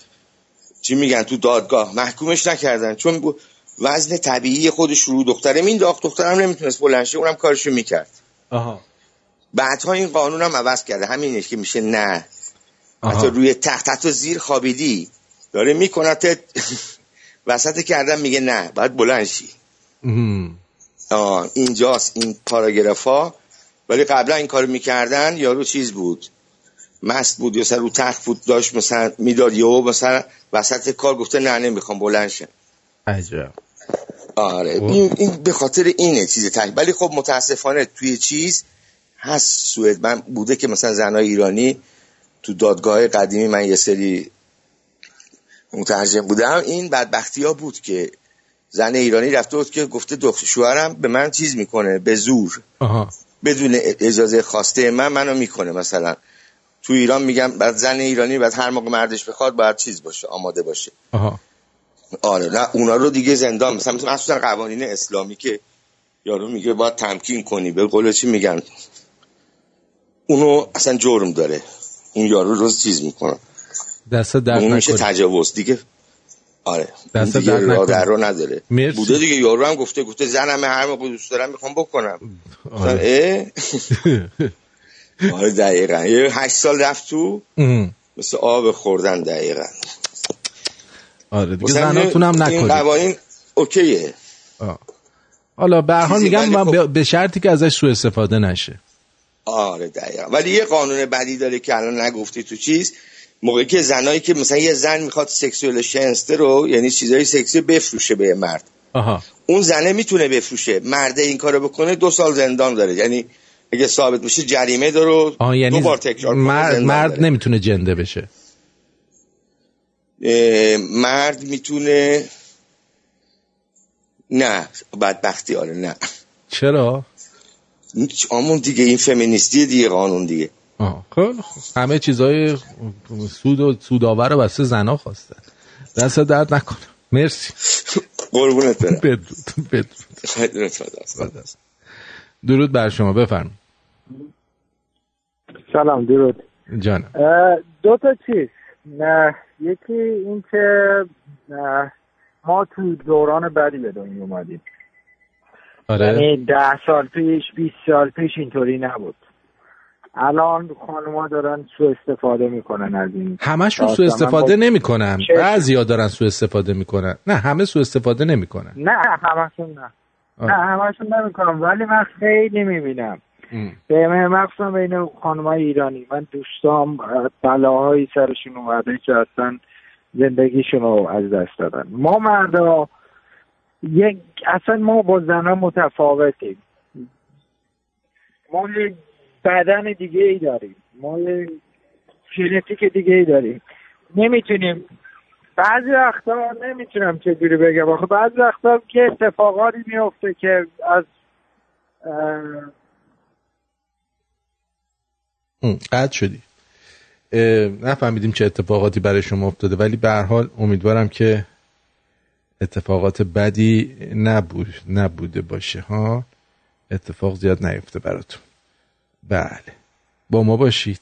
چی میگن تو دادگاه؟ محکومش نکردن. چون وزن طبیعی خودش رو دختره مینداخت. دخترم نمی‌تونست بلند شه اونم کارشو می‌کرد. آها. بعدها این قانون هم عوض کرده. همینه که میشه نه. آها. حتی روی تخت حتی زیر خوابیدی. داره میکنتت وسط کردن میگه نه باید بلند شی. آه اینجاست این پاراگراف ها ولی قبلا این کارو می‌کردن یارو چیز بود. مست بود یا سر رو تخت بود داشت مثلا می‌داد یهو مثلا وسط کار گفته نه نمی‌خوام بلند شم. عجب. آره این, این به خاطر اینه چیز تک. ولی خب متاسفانه توی چیز هست سوئد. من بوده که مثلا زنای ایرانی تو دادگاه قدیمی من یه سری مترجم بودم. این بدبختی ها بود که زن ایرانی رفته بود که گفته دختر شوهرم به من چیز می‌کنه به زور. آها. بدون اجازه خواسته من منو می‌کنه مثلا. تو ایران میگم بعد زن ایرانی بعد هر موقع مردش بخواد باید چیز باشه آماده باشه. آها. آره نه اونا رو دیگه زندان مثلا مخصوصا قوانین اسلامی که یارو میگه باید تمکین کنی به قول چی میگن؟ اونو اصلا جرم داره. اون یارو رو چیز می‌کنه دست اون میشه تجاوز. دیگه آره. دست دیگه نکنه. در رو نداره. مرسی. بوده دیگه. یارو هم گفته گفته زنم هر موقع دوست دارم می‌خوام بکنم. آره. آره دقیقا. یه هشت سال رفت تو. مثل آب خوردن دقیقا. آره دیگه زناتون هم این نکنید. قوانین اوکیه. آه. حالا به هر حال میگم خب- به شرطی که ازش سوء استفاده نشه. آره دقیقا. ولی یه قانون بدی داره که الان نگفتی تو چیز موقعی که زنایی که مثلا یه زن می‌خواد سکسوال شنسته رو یعنی چیزای سکسی بفروشه به مرد. آها. اون زنه می‌تونه بفروشه. مرده این کارو بکنه دو سال زندان داره. یعنی اگه ثابت بشه جریمه داره یعنی دو بار تکرار مرد, مرد داره. نمی‌تونه جنده بشه. مرد می‌تونه نه بدبختی آره نه. چرا؟ آمون دیگه این فمینیستی دیگه قانون دیگه. خوب. همه چیزای سود و سودآور واسه زنا خواستن دست درد نکنه. مرسی. قربونت برم. بدرود بدرود. درود بر شما. بفرمایید. سلام درود. جانم. دو تا چیز. نه یکی این که اه، ما تو دوران بدی به دنیا اومدیم. آره. یعنی ده سال پیش 20 سال پیش اینطوری نبود. الان خانوما دارن سوء استفاده می‌کنن از این همشون. سوء من استفاده با- نمی‌کنن. بعضیا دارن سوء استفاده می‌کنن. نه همه سوء استفاده نمی‌کنن. نه همشون نه. نه همشون نمی‌کنم ولی من خیلی می‌بینم. به من مخصوصا بین خانمای ایرانی. من دوستام اه، بلاهایی سرشون اومده که اصلا زندگیشون رو از دست دادن. ما مردا یک اصلا ما با زنها متفاوتیم. ما یک بدن دیگه ای داریم. ما یک ژنتیک دیگه ای داریم. نمی‌تونیم بعضی وقتا نمی‌تونم چجوری بگم. آخه بعضی وقتا که اتفاقاتی میفته که از قطع شدی. نفهمیدیم چه اتفاقاتی برای شما افتاده ولی به هر حال امیدوارم که اتفاقات بدی نبود نبوده باشه ها؟ اتفاق زیاد نیفته براتون. بله. با ما باشید.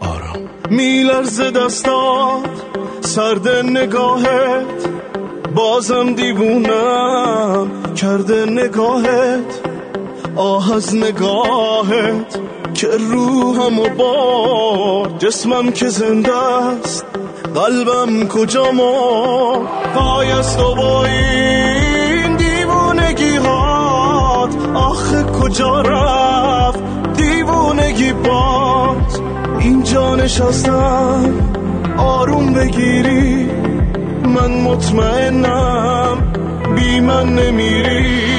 آرام. میلرزه دستات سرد نگاهت بازم دیوونم کرده نگاهت آه از نگاهت که روحم و بار جسمم که زنده است. قلبم کجا ما؟ پای از تو با این دیوونگی هات. آخه کجا رفت دیوونگی باز اینجا نشستم آروم بگیری. من مطمئنم بی من نمیری.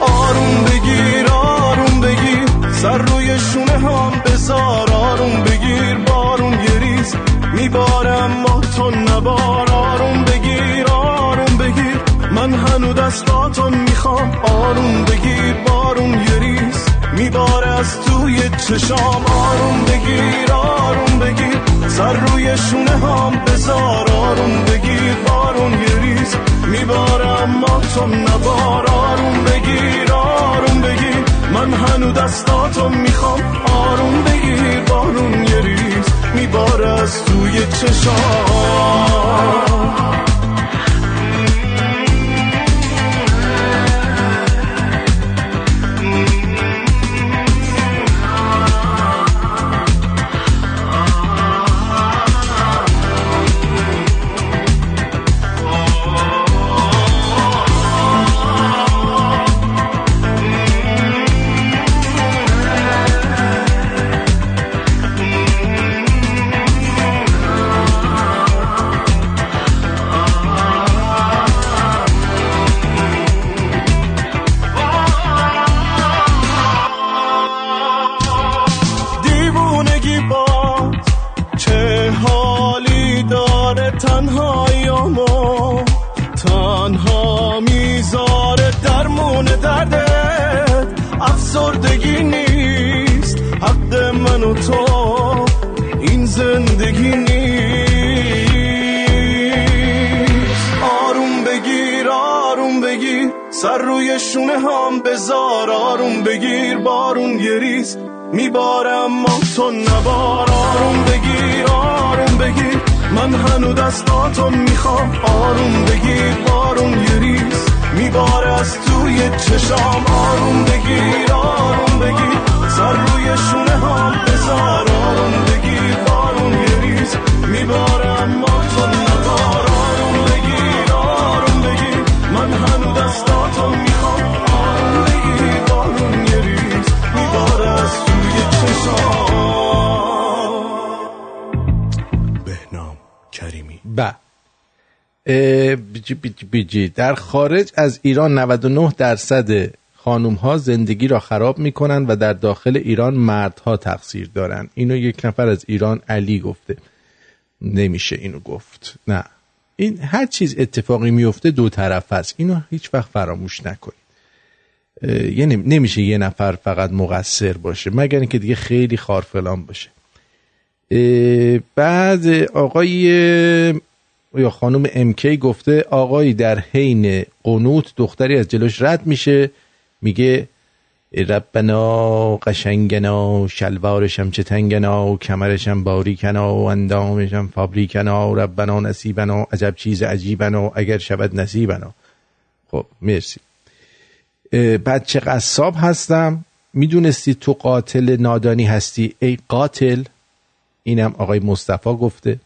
آروم بگیر آروم بگیر. سر روی شونه هم بذار آروم بگیر میبارم ما تو نبار. آروم بگیر آروم بگیر. من هنو دستاتو می‌خوام. آروم بگیر بارون یه ریز. میباره از توی چشام. آروم بگیر آروم بگیر. سر روی شونه هم بذار. آروم بگیر بارون یه ریز. میبارم ما تو نبار. آروم بگیر آروم بگیر. من هنو دستاتو می‌خوام. آروم بگیر بارون یه میباره از توی چشام. بگیر بارون یه ریز میباره اما تو نبار. آروم بگیر آروم بگیر من هنو دستاتو می‌خوام. آروم بگیر بارون یه ریز میباره از توی چشام. آروم بگیر آروم بگیر سر روی شونه هم بزار آروم بگیر بارون یه ریز بیجی بیجی بیجی. در خارج از ایران 99 درصد خانوم ها زندگی را خراب می کنند و در داخل ایران مردها تقصیر دارند. اینو یک نفر از ایران علی گفته. نمیشه اینو گفت. نه. این هر چیز اتفاقی میفته دو طرف است. اینو هیچ وقت فراموش نکنید. یعنی نمیشه یه نفر فقط مقصر باشه مگر اینکه دیگه خیلی خارفلان باشه. بعد آقای یا خانم امکی گفته آقایی در حین قنوت دختری از جلوش رد میشه. میگه ربنا قشنگنا شلوارشم چه تنگنا کمرشم باریکنا و اندامشم فابریکنا ربنا نصیبنا عجب چیز عجیبنا اگر شود نصیبنا. خب مرسی. چه قصاب هستم؟ می‌دونستی تو قاتل نادانی هستی؟ ای قاتل اینم آقای مصطفی گفته.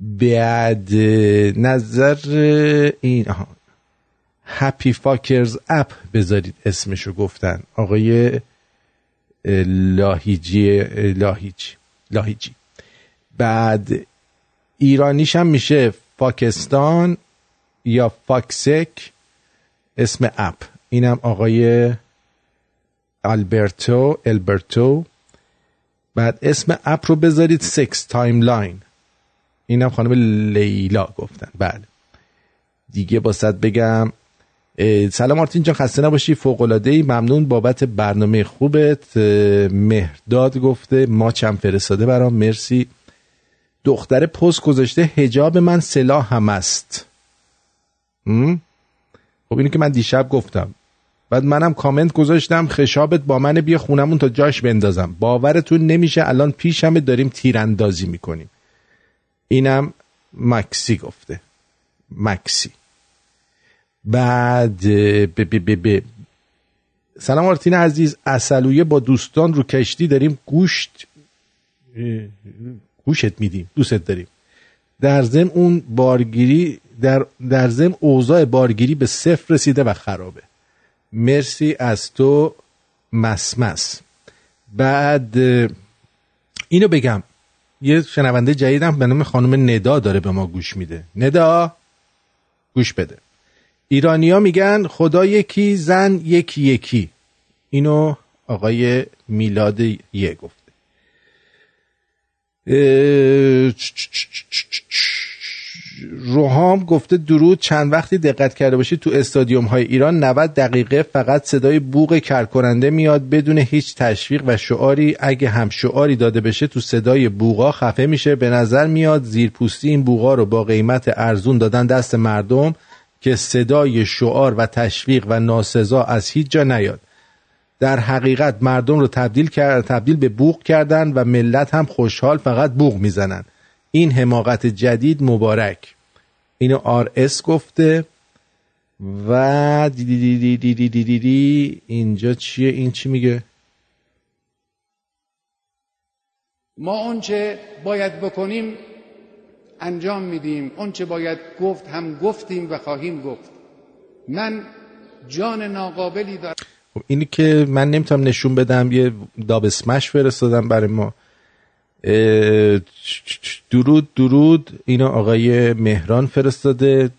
بعد نظر این آها. Happy Fuckers app بذارید اسمشو گفتن. آقای لاهیجی لاهیجی لاهیجی. بعد ایرانیش هم میشه Fuckستان یا فاکسک اسم app. اینم آقای البرتو البرتو بعد اسم app رو بذارید sex timeline اینم خانم لیلا گفتن. بله. دیگه با صد بگم. سلام آرتین جان خسته نباشی. فوق العاده ای ممنون. بابت برنامه خوبت. مهرداد گفته ماچم فرستاده برام. مرسی. دختر پست گذاشته حجاب من سلاح هم است؟ خب اینو که من دیشب گفتم. بعد منم کامنت گذاشتم خشابت با من بیا خونمون تا جاش بندازم. باورتون نمیشه الان پیشمه داریم تیراندازی می‌کنیم. اینم مکسی گفته. مکسی. بعد ب ب ب ب سلام آرتین عزیز اصلویه با دوستان رو کشتی داریم گوشت گوشت میدیم دوست داریم. در زم اون بارگیری در, در زم اوضاع بارگیری به صفر رسیده و خرابه. مرسی از تو مسمس. بعد اینو بگم. یه شنونده جدیدم به نام خانم ندا داره به ما گوش میده. ندا گوش بده. ایرانیا میگن خدا یکی زن یکی یکی. اینو آقای میلاد یه گفته. روحام گفته درود چند وقتی دقت کرده باشید تو استادیوم های ایران 90 دقیقه فقط صدای بوق کرکننده میاد بدون هیچ تشویق و شعاری. اگه هم شعاری داده بشه تو صدای بوغا خفه میشه. به نظر میاد زیرپوستی این بوغا رو با قیمت ارزون دادن دست مردم که صدای شعار و تشویق و ناسزا از هیچ جا نیاد. در حقیقت مردم رو تبدیل کرد تبدیل به بوق کردن و ملت هم خوشحال فقط بوق می‌زنن. این حماقت جدید مبارک. اینو آر اس گفته و دی دی دی دی دی دی دی دی. دی اینجا چیه؟ این چی میگه؟ ما آنچه باید بکنیم انجام میدیم. آنچه باید گفت هم گفتیم و خواهیم گفت. من جان ناقابلی دارم. خب اینی که من نمی‌تونم نشون بدم یه داب اسمش فرستادم برای ما. درود درود. اینو آقای مهران فرستاده.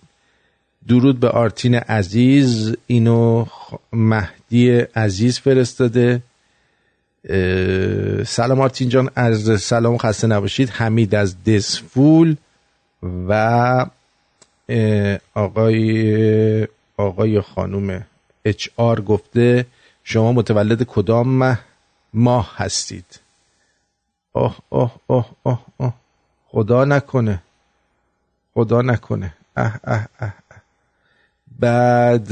درود به آرتین عزیز. اینو مهدی عزیز فرستاده. سلام آرتین جان از سلام خسته نباشید. حمید از دسفول و آقای آقای خانوم اچ آر گفته شما متولد کدام ماه هستید؟ اوه اوه اوه اوه اوه. خدا نکنه. خدا نکنه. اه اه اه, اه. بعد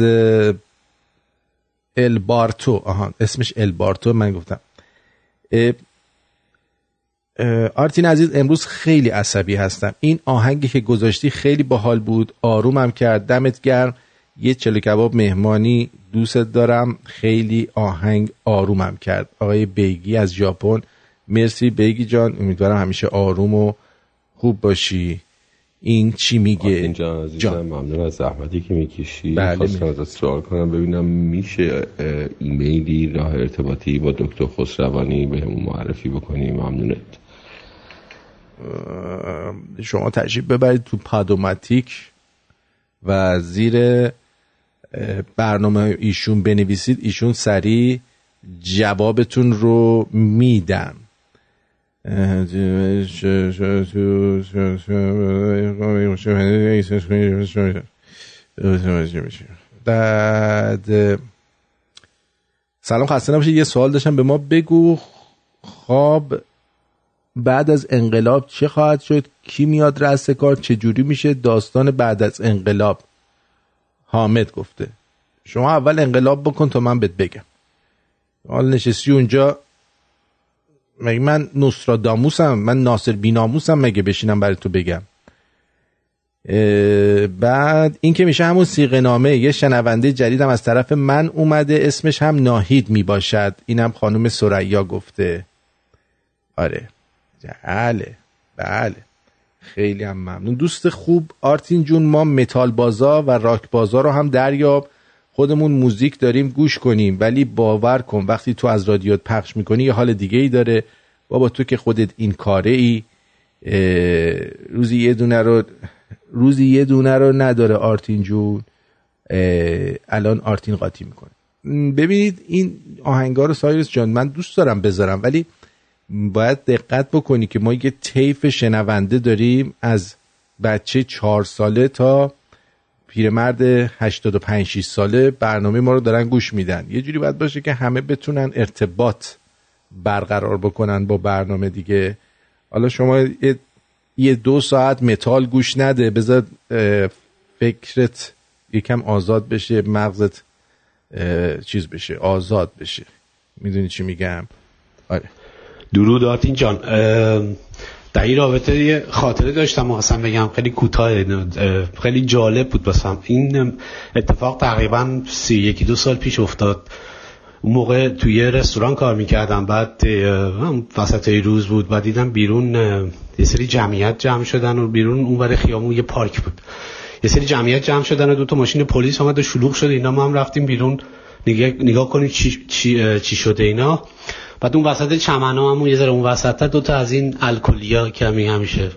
البارتو. آها اسمش البارتو. من گفتم. اه، آرتین عزیز امروز خیلی عصبی هستم. این آهنگی که گذاشتی خیلی باحال بود. آرومم کرد. دمت گرم. یه چلو کباب مهمانی دوست دارم. خیلی آهنگ آرومم کرد. آقای بیگی از ژاپن. مرسی بیگی جان. امیدوارم همیشه آروم و خوب باشی. این چی میگه؟ اینجا عزیزم جان. ممنون از زحمتی که می‌کشی. بله، خواستم ازت سوال کنم. ببینم میشه ایمیلی راه ارتباطی با دکتر خسروانی بهمون معرفی بکنی؟ ممنونت. شما تشریف ببرید تو پادوماتیک و زیر برنامه ایشون بنویسید. ایشون سریع جوابتون رو میدم. بعد سلام خسته نباشید. یه سوال داشتم به ما بگو. خواب بعد از انقلاب چه خواهد شد؟ کی میاد رأس کار؟ چه جوری میشه؟ داستان بعد از انقلاب. حامد گفته. شما اول انقلاب بکن تا من بهت بگم. حال نشستی اونجا. مگه من نوستراداموسم؟ من ناصر بیناموسم مگه بشینم برای تو بگم؟ بعد این که میشه همون سیغه نامه یه شنونده جدیدم از طرف من اومده اسمش هم ناهید می‌باشد. اینم خانم سریا گفته. آره. بله بله. خیلی هم ممنون. دوست خوب آرتین جون ما متال بازا و راک بازا رو هم دریاب. خودمون موزیک داریم گوش کنیم. ولی باور کن وقتی تو از رادیوت پخش می‌کنی یه حال دیگه ای داره. بابا تو که خودت این کاره ای روزی یه دونه رو روزی یه دونه رو نداره آرتین جون. الان آرتین قاطی می‌کنه. ببینید این آهنگا رو سایرس جان من دوست دارم بذارم. ولی باید دقت بکنی که ما یه طیف شنونده داریم از بچه چهار ساله تا پیرمرد 85 6 ساله برنامه ما رو دارن گوش میدن. یه جوری باید باشه که همه بتونن ارتباط برقرار بکنن با برنامه دیگه. حالا شما یه, دو ساعت متال گوش نده. بذار فکرت یکم آزاد بشه مغزت چیز بشه آزاد بشه. می‌دونی چی میگم؟ آره. درود آرتین جان. در این رابطه یه خاطره داشتم و بگم خیلی کوتاه اه، خیلی جالب بود بسم این اتفاق تقریبا سی یکی دو سال پیش افتاد. اون موقع توی یه رستوران کار می‌کردم. بعد وسط روز بود. بعد دیدم بیرون یه سری جمعیت جمع شدن و بیرون اون ور خیامون یه پارک بود. یه سری جمعیت جمع شدن و دو تا ماشین پلیس آمد و شلوغ شد. اینا ما هم رفتیم بیرون. نگاه, نگاه کنیم چی, چی, چی شده اینا. بعد اون وسط چمنا هم یه ذره اون وسط دو تا از این الکلیا که می همیشه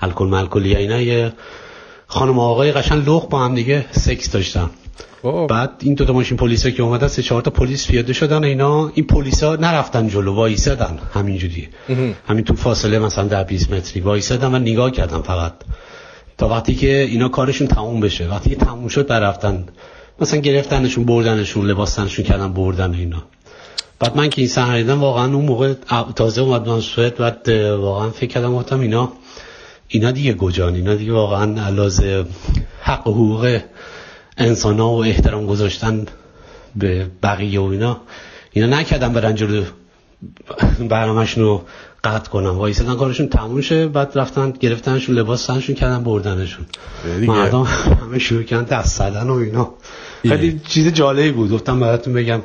الکل مالکلیا اینا یه خانم و آقای قشن لخ با هم دیگه سکس داشتن. بعد این دو تا ماشین پلیس که اومدن سه چهار تا پلیس پیاده شدن و اینا. این پلیسا نرفتن جلو وایسادن همینجوری. همین تو فاصله مثلا در 20 متری وایسادن و نگاه کردن فقط. تا وقتی که اینا کارشون تموم بشه. وقتی که تموم شد برفتن مثلا گرفتنشون بردنشون لباسنشون کردن بردن اینا. بعد من که این صحنه دیدم واقعا اون موقع تازه اومدم سوئد بعد واقعا فکر کردم گفتم اینا اینا دیگه گجان اینا دیگه واقعا علاوه حق و حقوق انسان ها و احترام گذاشتن به بقیه و اینا اینا نکردن برن جلو برنامهشون رو قطع کنن وایسادن کارشون تموم شه بعد رفتن گرفتنشون لباس تنشون کردن بردنشون. مردم همه شروع کردن دست زدن و اینا. خیلی چیز جالبی بود. گفتم براتون بگم.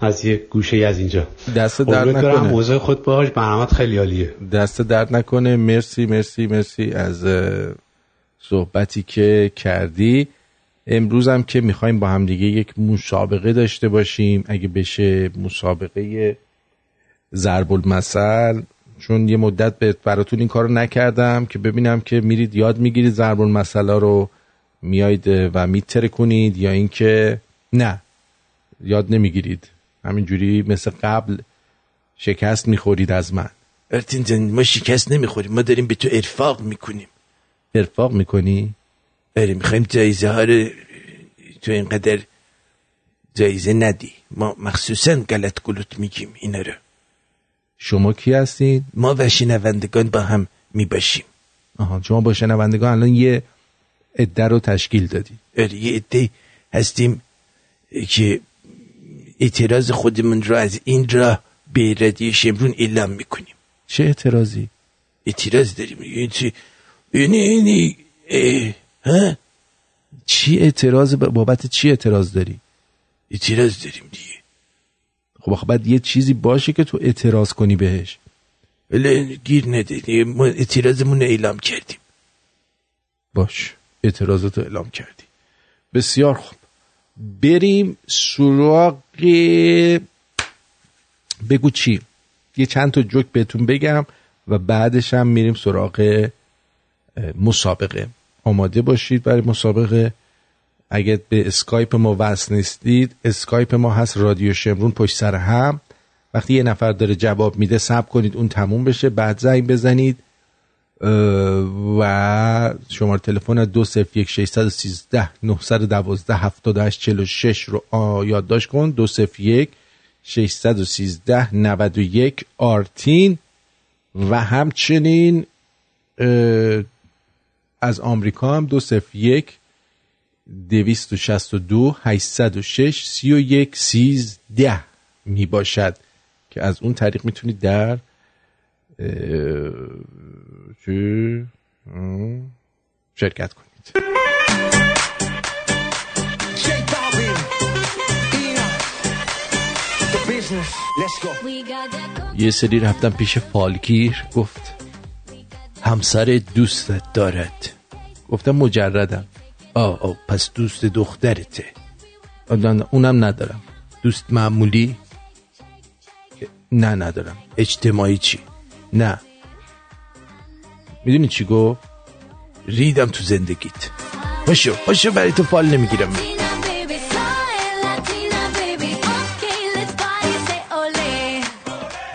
از یه گوشه از اینجا. دست درد نکنه. موضوع خود باش برنامه خیلی عالیه. دست درد نکنه. مرسی مرسی مرسی از صحبتی که کردی. امروز هم که می‌خوایم با هم دیگه یک مسابقه داشته باشیم. اگه بشه مسابقه ضرب المثل. چون یه مدت براتون این کارو نکردم که ببینم که میرید یاد می‌گیرید ضرب المثل رو میایید و میتره کنید یا اینکه نه یاد نمی‌گیرید. همینجوری مثل قبل شکست می‌خورید از من. ارتین جان ما شکست نمی‌خوریم. ما داریم به تو ارفاق می‌کنیم. ارفاق می‌کنی؟ آره می‌خوایم جایزه ها رو تو اینقدر جایزه ندی. ما مخصوصا غلط گلوت میگیم اینا رو. شما کی هستید؟ ما و شنوندگان با هم می‌باشیم. آها شما با شنوندگان الان یه عده رو تشکیل دادی. آره یه عده هستیم که اعتراض خودمون رو از این را به رادیو شمرون اعلام می‌کنیم. چه اعتراضی؟ اعتراض داریم. یعنی چی؟ یعنی یعنی ها؟ چی اعتراض بابت چی اعتراض داری؟ اعتراض داریم دیگه. خب باید یه چیزی باشه که تو اعتراض کنی بهش. ولی گیر نده. ما اعتراضمون اعلام کردیم. باش. اعتراضاتو اعلام کردی. بسیار خوب. بریم سراغ بگو چی؟ یه چند تا جوک بهتون بگم و بعدش هم میریم سراغ مسابقه. آماده باشید برای مسابقه. اگه به اسکایپ ما وصل نیستید اسکایپ ما هست رادیو شمرون پشت سر هم. وقتی یه نفر داره جواب میده صبر کنید اون تموم بشه. بعد زنگ بزنید. و شماره تلفن 201 613 912 78 46 رو آ، یادداشت کن. 201 613 91 آرتین و همچنین از آمریکا هم 201 262 806 31 13 می باشد که از اون طریق می‌تونید در اه، شرکت کنید. یه سری رفتم پیش فالگیر گفت همسر دوستت دارد. گفتم مجردم. آه آه پس دوست دخترته. اونم ندارم. دوست معمولی؟ نه ندارم. اجتماعی چی؟ نه. می‌دونی چی گفت؟ ریدم تو زندگیت. باشو باشو برای تو فال نمی‌گیرم.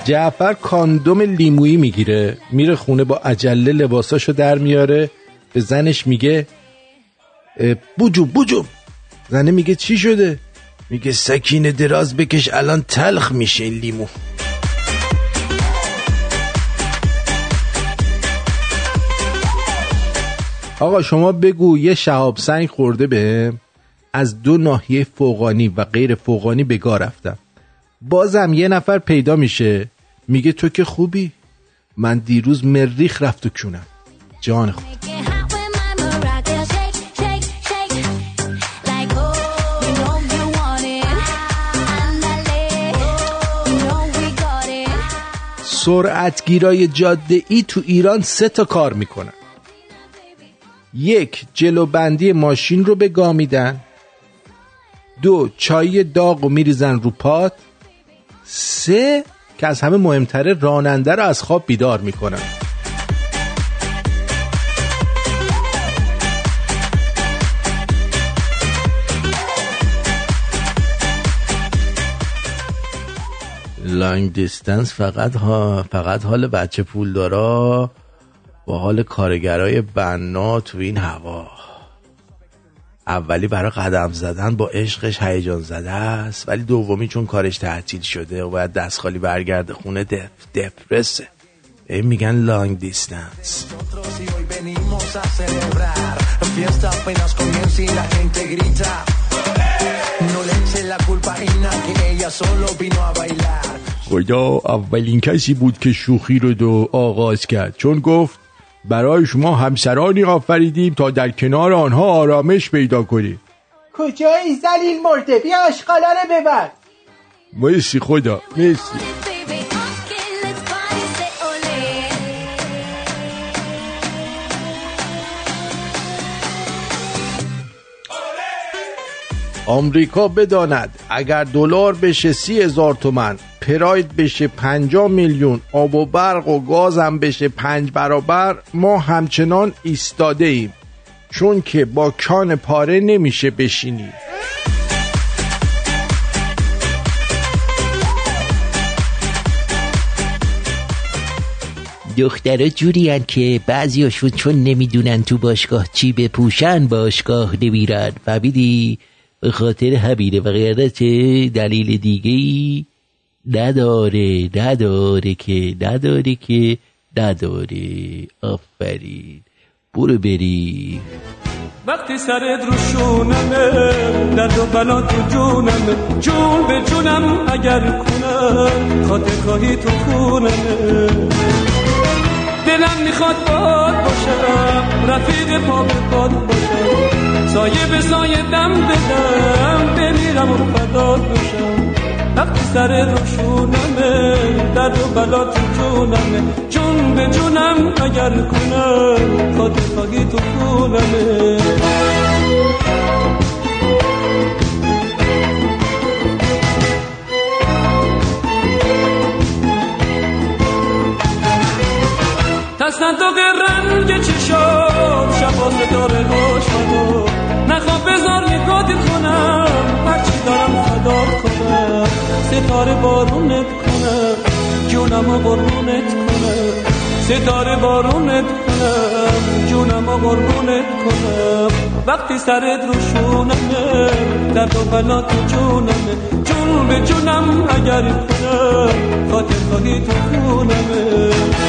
جعفر کاندوم لیمویی می‌گیره میره خونه با عجله لباساشو در میاره به زنش میگه بوجو بوجو. زنه میگه چی شده؟ میگه سکینه دراز بکش الان تلخ میشه این لیمو. آقا شما بگو یه شهاب سنگ خورده به از دو ناحیه فوقانی و غیر فوقانی به گاه رفتم. بازم یه نفر پیدا میشه میگه تو که خوبی؟ من دیروز مریخ رفت و کونم. جان خود سرعتگیرای جاده ای تو ایران سه تا کار می‌کنن. یک جلو بندی ماشین رو به گا میدن. دو چای داغ و میریزن رو پات. سه که از همه مهمتره راننده رو از خواب بیدار می‌کنن. لانگ دیستنس فقط ها فقط حال بچه پول دارا. حال کارگرای بنا تو این هوا. اولی برای قدم زدن با عشقش هیجان زده است ولی دومی چون کارش تعطیل شده و باید دست خالی برگرده خونه دف دپرسه. این میگن لانگ دیستنس. خدا اولین کسی بود که شوخی رو دو آغاز کرد. چون گفت برای شما همسرانی آفریدیم تا در کنار آنها آرامش پیدا کنید کجایی زلیل مرده؟ بیا اشغالا رو ببر. مرسی خدا مرسی. آمریکا بداند اگر دلار بشه سی هزار تومن پراید بشه پنجا میلیون آب و برق و گازم بشه پنج برابر ما همچنان ایستاده ایم چون که با کان پاره نمیشه بشینیم دخترها جوری که بعضیاشون چون نمی‌دونن تو باشگاه چی بپوشن باشگاه نمیرن. فهمیدی؟ به خاطر همینه. و غیره چه دلیل دیگه ای نداره نداره که نداره که نداره آفرین. برو بری. وقتی سرت رو شونمه درد و بلا تو جونمه. جون به جونم اگر کنم خاطر خواهی تو خونمه. دلم می‌خواد باد باشم رفیق پا به پاد باشم. سایه به سایه دم بدم بمیرم و فداد باشم وقتی سر روشونمه درد و بلا تو جونمه جون به جونم اگر کنم خاطر خواهی تو خونمه. تصندوق رنگ چشام شبا ستاره هاش مدار نخواب بذار نگاهت کنم. دارم فدار کنم ستاره بارونت کنم جونم و قربونت کنم ستاره بارونت کنم جونم و قربونت کنم وقتی سرت رو شونمه درد و بلا تو جونمه جون به جونم اگر کنم خاطر خواهی تو خونمه.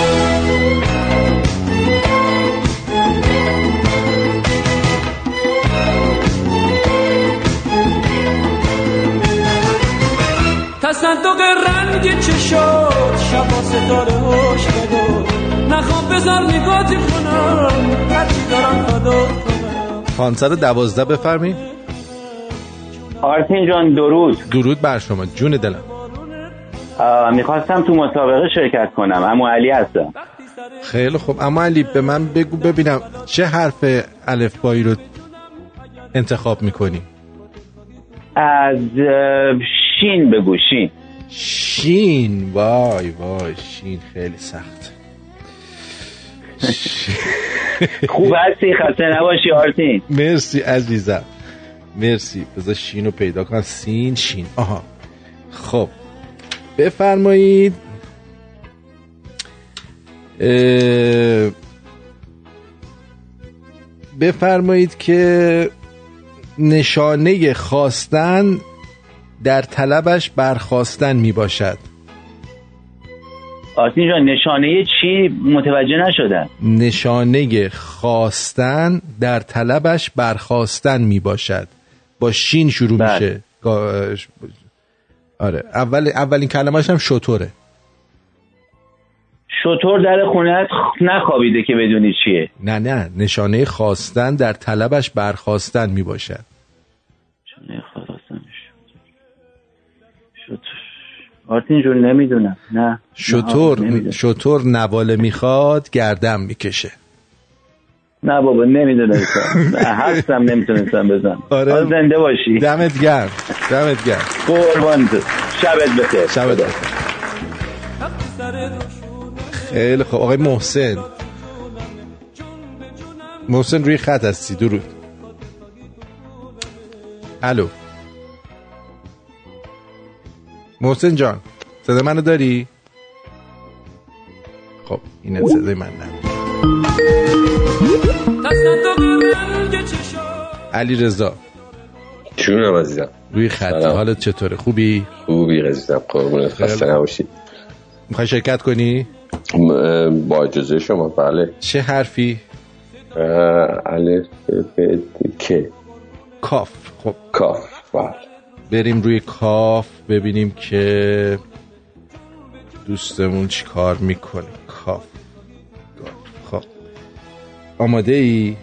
تصندوق رنگ چشات شبا ستاره هاش بدار نخوام بذار نگاهی کنم. هرچی دارم فدا کنم. 512 بفرمایید آرتین جان درود. درود بر شما جون دلم. می‌خواستم تو مسابقه شرکت کنم. اما علی هستم. خیلی خوب. اما علی به من بگو ببینم چه حرف الفبایی رو انتخاب می‌کنی. از شین بگو شین. شین وای وای شین خیلی سخت. خوب هستی خسته نباشی آرتین. مرسی عزیزم. مرسی. بذار شین رو پیدا کن سین شین. آها. خب. بفرمایید. اه، بفرمایید که نشانه خواستن در طلبش برخواستن می باشد آرتین جان نشانه چی متوجه نشدم؟ نشانه خواستن در طلبش برخواستن می باشد با شین شروع بله. میشه. آره اول اولین کلمه‌اش هم شطوره. شطور در خونت نخوابیده که بدونی چیه. نه نه. نشانه خواستن در طلبش برخواستن می باشد آرتین جون نمی‌دونم. نه شطور. شطور نواله می‌خواد گردم می‌کشه. نه بابا نمی‌دونم. هستم نمی‌تونستم بزنم. آره. زنده باشی. دمت گرم دمت گرم. قربان. شبت بخیر. شبت بخیر خیلی خوب. آقای محسن. محسن روی خط هستی درود. الو. محسن جان صدا منو داری؟ خب این صدای من نه علی رضا جونم عزیزم روی خط. حالت چطوره خوبی؟ خوبی عزیزم قربونت خسته. نباشید می‌خوای شرکت کنی؟ با اجازه شما بله چه حرفی؟ الف ب که کاف خب کاف بله بریم روی کاف ببینیم که دوستمون چی کار می‌کنه. کاف. خب. آماده ای؟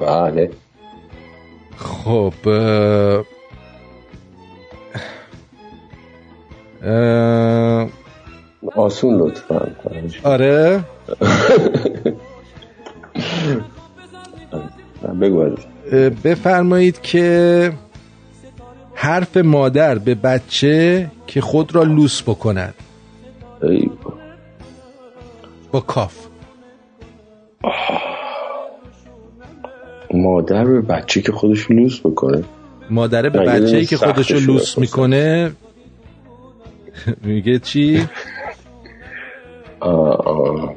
بله. خب اه، اه، آسون لطفا آره. بگو بفرمایید که حرف مادر به بچه که خود را لوس بکند. ای با کاف. مادر به بچه که خودش لوس بکنه؟ مادره به بچه که خودشو شده لوس. می‌کنه. میگه چی؟ آه، آه.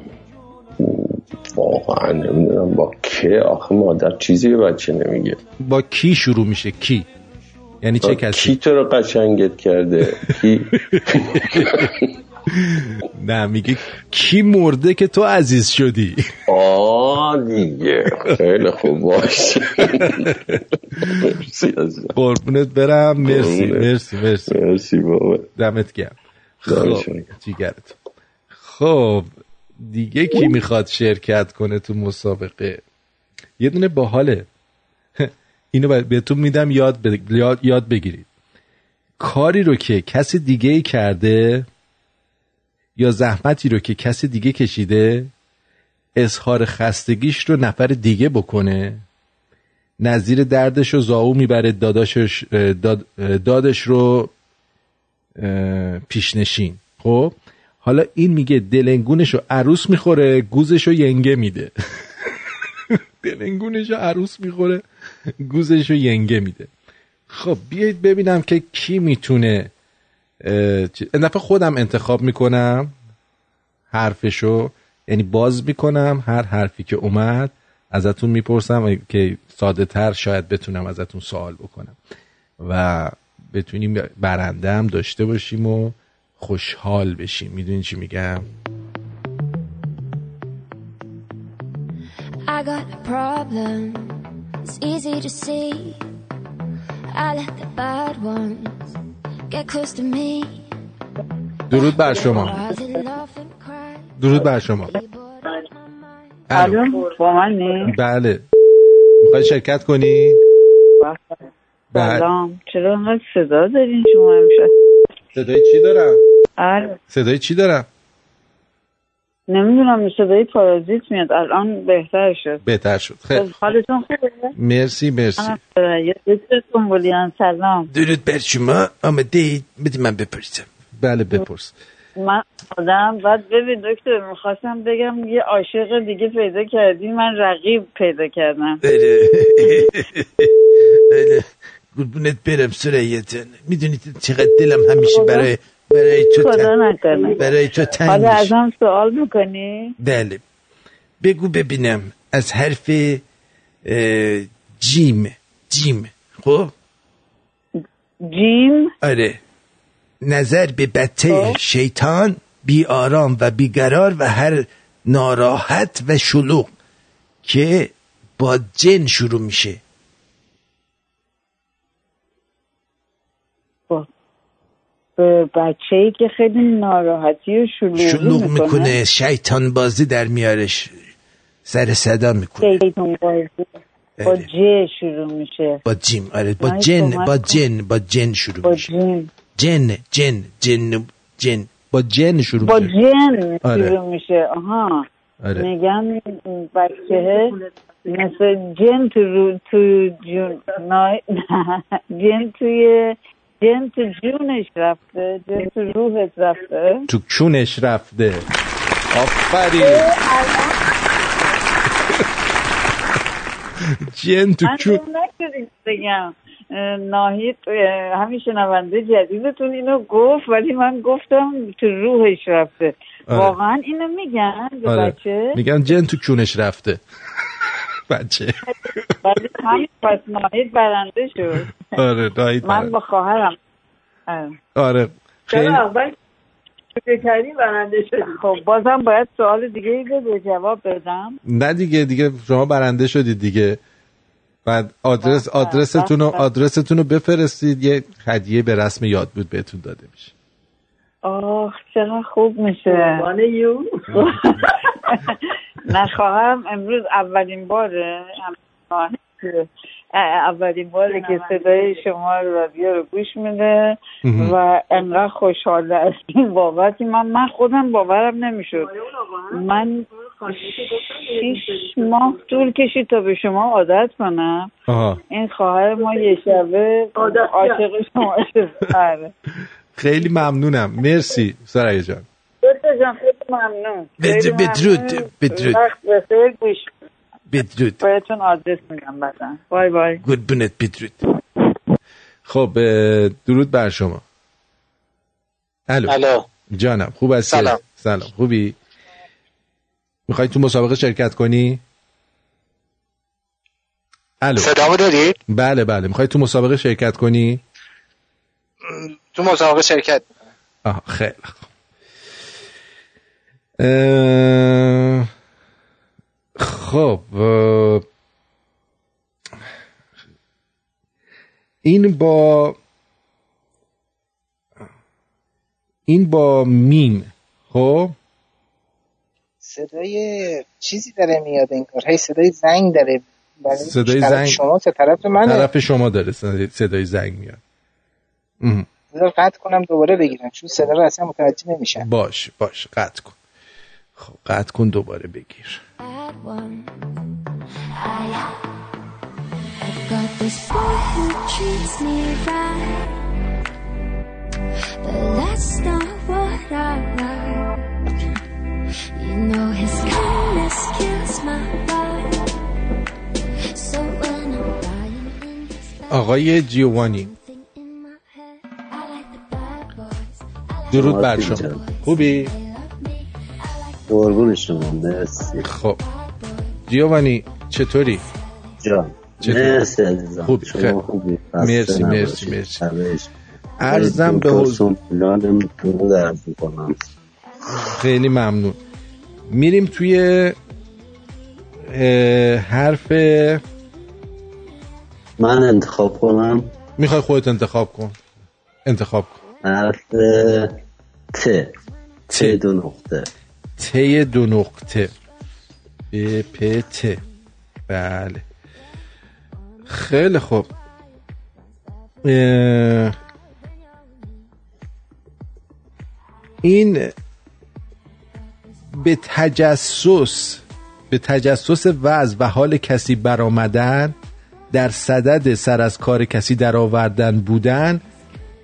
واقعا نمی‌دونم با که آخه مادر چیزی به بچه نمیگه. با کی شروع میشه؟ کی؟ یعنی چه با کسی؟ کی تو رو قشنگت کرده؟ کی؟ نه میگه کی مرده که تو عزیز شدی؟ آه آ دیگه. خیلی خوب باش. قربونت برم. مرسی. مرسی مرسی. مرسی بابا. دمت گرم. خب گرم. جیگرت خب دیگه کی می‌خواد شرکت کنه تو مسابقه؟ یه دونه باحاله. اینو بهتون میدم یاد, ب- یاد, بگیرید. کاری رو که کسی دیگه کرده یا زحمتی رو که کسی دیگه کشیده اظهار خستگیش رو نفر دیگه بکنه. نظیر دردش رو زاو می‌بره داداشش داد دادش رو پیشنشین. خب؟ حالا این میگه دلنگونش رو عروس می‌خوره گوزش رو ینگه میده. دلنگونش رو عروس می‌خوره. گوزش رو ینگه میده. خب بیایید ببینم که کی می‌تونه این دفعه خودم انتخاب می‌کنم حرفشو یعنی باز می‌کنم هر حرفی که اومد ازتون می‌پرسم که ساده تر شاید بتونم ازتون سوال بکنم. و بتونیم برنده هم داشته باشیم و خوشحال بشیم. می‌دونین چی میگم؟ I got a problem, it's easy to see. I let the bad ones get close to me. درود بر شما. درود بر شما. الو. با منی؟ بله. می‌خوای شرکت کنی؟ بله. سلام. چرا انقدر صدا دارین شما امشب؟ صدای چی دارم؟ الو صدای چی دارم؟ نمی‌دونم صدای پارازیت میاد. الان بهتر شد. بهتر شد. خیلی. حالتون خوبه؟ مرسی مرسی. سلام. درود بر شما. آمده اید. بده من بپرسم. بله بپرس. من آدم بعد ببین دکتر می‌خواستم بگم یه عاشق دیگه پیدا کردی. من رقیب پیدا کردم. بله. بله. قربونت برم سرایتن می‌دونید چقدر دلم همیشه برای برای تو خدا تن- نکنه. برای تو تنگ حالا میشه. ازم سوال می‌کنی بله. بگو ببینم از حرف جیم. جیم. خب؟ جیم؟ آره. نظر به بته شیطان بی آرام و بیقرار و هر ناراحت و شلوغ که با جن شروع میشه. به بچه ای که خیلی ناراحتی و شلوغی شلوغ می‌کنه. می‌کنه شیطان بازی در میارش سر صدا می‌کنه. شیطان بازی. با ج شروع میشه. با جیم آره با جن با. جن با جن شروع با میشه. جن. جن جن جن جن. با جن شروع با میشه. جن آره. شروع میشه. آها. آره. میگن بچه مثل جن تو رو تو جون جن توی جن تو جونش رفته جن تو روحت رفته. تو کونش رفته. آفرین. جن تو کون بگم. اه، ناهید اه، همین شنونده جدیدتون اینو گفت ولی من گفتم تو روحش رفته. آره. واقعا اینو میگن به آره. بچه؟ میگن جن تو کونش رفته. بچه. ولی همین پس ناهید برنده شد. آره ناهید من. با خواهرم. اه. آره خیلی چرا؟ اول شروع کردی برنده شدی. خب بازم باید سوال دیگه ای بده جواب بدم. نه دیگه دیگه شما برنده شدید دیگه. بعد آدرس آدرستون رو آدرستون رو بفرستید. یه هدیه به رسم یاد بود بهتون داده میشه. آه چقدر خوب میشه. نه خواهم امروز اولین باره. اولین باره که صدای شما رادیو رو گوش میده. و انقدر خوشحال از این بابتی من من خودم باورم نمی‌شد. من شیش ماه طول کشید تا به شما عادت کنم. این خواهر ما یه شبه عاشق شما شد آره. خیلی ممنونم. مرسی سرعی جان. دکتر جان. خیلی ممنون. بدرود،. بدرود. وقت بخیر گوش. بدرود بهتون آدرس میدم بعدا. بای بای قربونت بدرود خب درود بر شما. الو. الو. جانم خوب هستی؟ سلام. سلام. خوبی؟ می‌خوای تو مسابقه شرکت کنی؟ الو. صدامو داری؟ بله بله. می‌خوای تو مسابقه شرکت کنی؟ تو مسابقه شرکت. آها خیلی خب این با این با میم خب؟ صدای چیزی داره میاد انگار. هی صدای زنگ داره. صدای طرف زنگ. شما چه طرف منه. طرف شما داره صدای- زنگ میاد. بذار قطع کنم دوباره بگیرم چون صدا رو اصلا متوجه نمیشم. باش باش قطع کن. خب قطع کن دوباره بگیر آقای جیوانی درود بر شما خوبی؟ قربون شما مرسی. خب. جیوانی چطوری؟ جان؟ مرسی عزیزم. خوبی شما. خوبی؟ مرسی مرسی مرسی. ارزم به حضور خیلی ممنون. میریم توی حرف من انتخاب کنم. می‌خوای خودت انتخاب کن. انتخاب کن. حرف ت. ت دو نقطه. ت دو نقطه. ب پ ت بله. خیلی خوب. این به تجسس به تجسس وضع و حال کسی برآمدن در صدد سر از کار کسی در آوردن بودن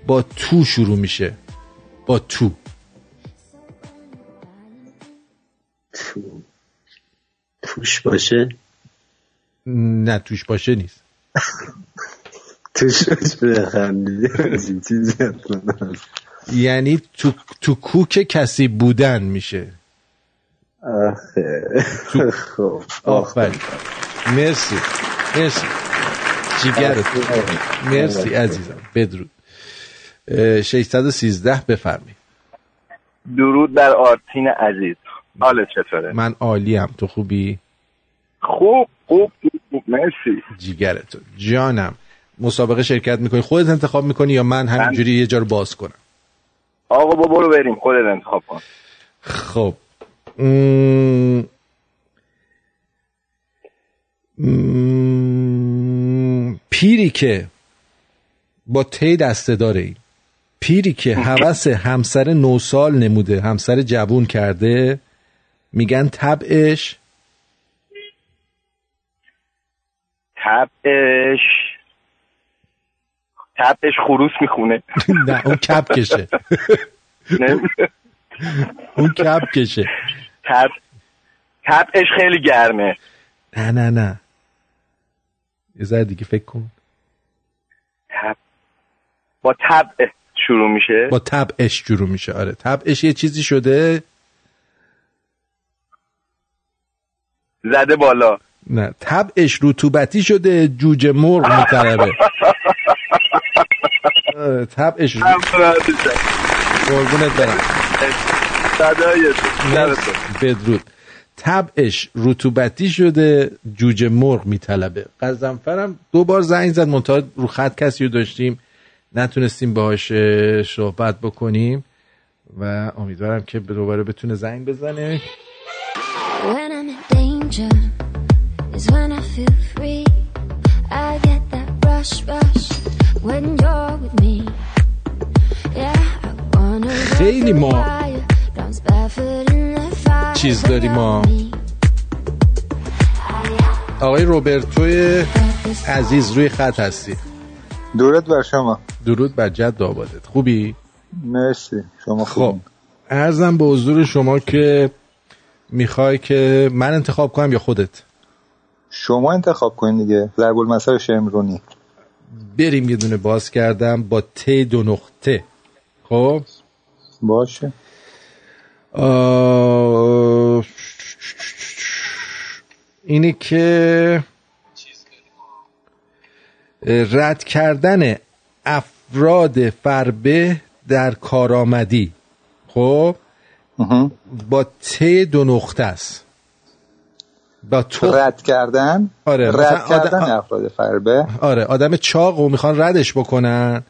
با تو شروع میشه. با تو. تو توش باشه؟ نه توش باشه نیست. توش. یعنی تو, تو کوک کسی بودن میشه. آخه. خب آفرین. مرسی. مرسی. جیگرت. مرسی عزیزم. بدرود. اه، 613 بفرمی درود بر آرتین عزیز. حالت چطوره؟ من عالیم تو خوبی؟ خوب خوب خوب مرسی. جیگرت جانم. مسابقه شرکت می‌کنی. خودت انتخاب می‌کنی یا من همینجوری یه جا رو باز کنم؟ آقا با برو بریم. خودت انتخاب کن. خب. م... م... پیری که با تی دسته داره پیری که حوس همسر نو سال نموده همسر جوون کرده میگن طبعش؟ تبش تبش خروس می‌خونه. نه اون کپ کشه اون کپ کشه تب تبش خیلی گرمه. نه نه نه. یه ذره دیگه فکر کن. تب با تب شروع میشه. با طبعش شروع میشه. آره طبعش یه چیزی شده. زده بالا. نه طبعش رطوبتی شده جوجه مرغ میطلبه آره، طبعش قربونت برم. بدرود. طبعش رطوبتی شده جوجه مرغ میطلبه. قزنفرم دو بار زنگ زد منتها رو خط کسی رو داشتیم. نتونستیم باهاش اه، صحبت بکنیم. و امیدوارم که دوباره بتونه زنگ بزنه. خیلی ما چیز داری ما. آقای روبرتو عزیز روی خط هستی. درود بر شما. درود بر جد دابادت خوبی؟ مرسی. شما خوب. خوب ارزم به حضور شما که می‌خوای که من انتخاب کنم یا خودت؟ شما انتخاب کنید دیگه. ضرب المثل شمرونی بریم یه دونه باز کردم با ت دو نقطه. خب؟ باشه. آه، اینه که رد کردن افراد فربه در کارآمدی. خب؟ با ت دو نقطه است. با تخم رد کردن؟ آره رد کردن آدم- افراد فربه آره آدم چاق و می‌خوان ردش بکنن.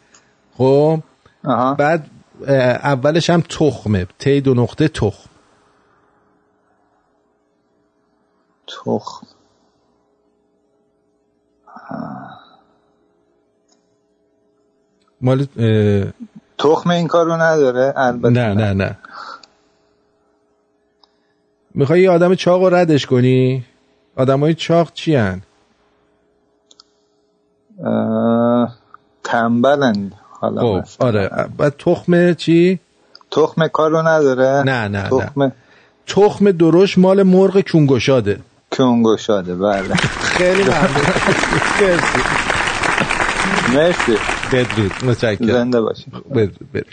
خب بعد اولش هم تخمه. تی دو نقطه تخم. تخم. مال اه، تخم این کارو نداره البته. نه نه نه. می‌خوای یه آدم چاق رو ردش کنی؟ آدم های چاق چی هن؟ تنبلن حالا خب. آره. بعد تخم چی؟ تخم کارو نداره. نه نه تخم نه. تخم درشت مال مرغ کونگشاده. کونگشاده بله. خیلی ممنون. مرسی. مرسی. بدرود. متشکرم. زنده باشی بدرود.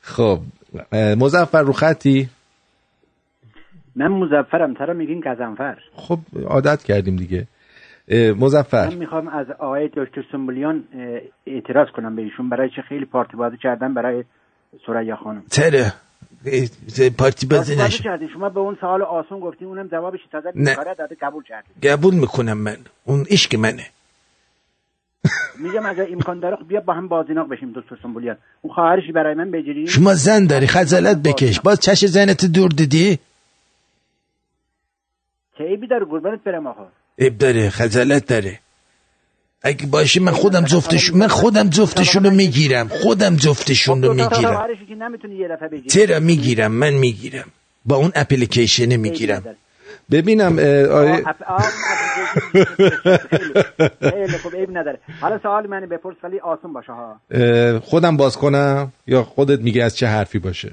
خب اه، مظفر رو خطی؟ من مزفرم ترا میگین گزنفر خب عادت کردیم دیگه. اه، مظفر. من می‌خوام از آقای دکتر سنبولیان اعتراض کنم به ایشون. برای چه خیلی پارتی بازی کردن برای سریا خانم. چرا؟ پارتی بازی کردی شما به اون سوال آسون گفتی اونم جوابش تازه نه. داده قبول کردی قبول می‌کنم من. اون عشق منه. میگم اگر امکان داره خب بیا با هم بازیناق بشیم دکتر سنبولیان اون خواهرشی برای من بگیری شما زن داری خجالت بکش. باز چش زنت دور دیدی؟ چه عیبی داره قربانت برم آقا. عیب داره خجالت داره. اگه باشه من خودم جفتش من خودم جفتشون رو می‌گیرم. خودم جفتشون رو خب می‌گیرم. چرا می‌گیرم؟ من می‌گیرم. با اون اپلیکیشن می‌گیرم. ببینم عیب نداره. حالا سوال من بپرس ولی آسون باشه ها خودم باز کنم یا خودت میگه از چه حرفی باشه؟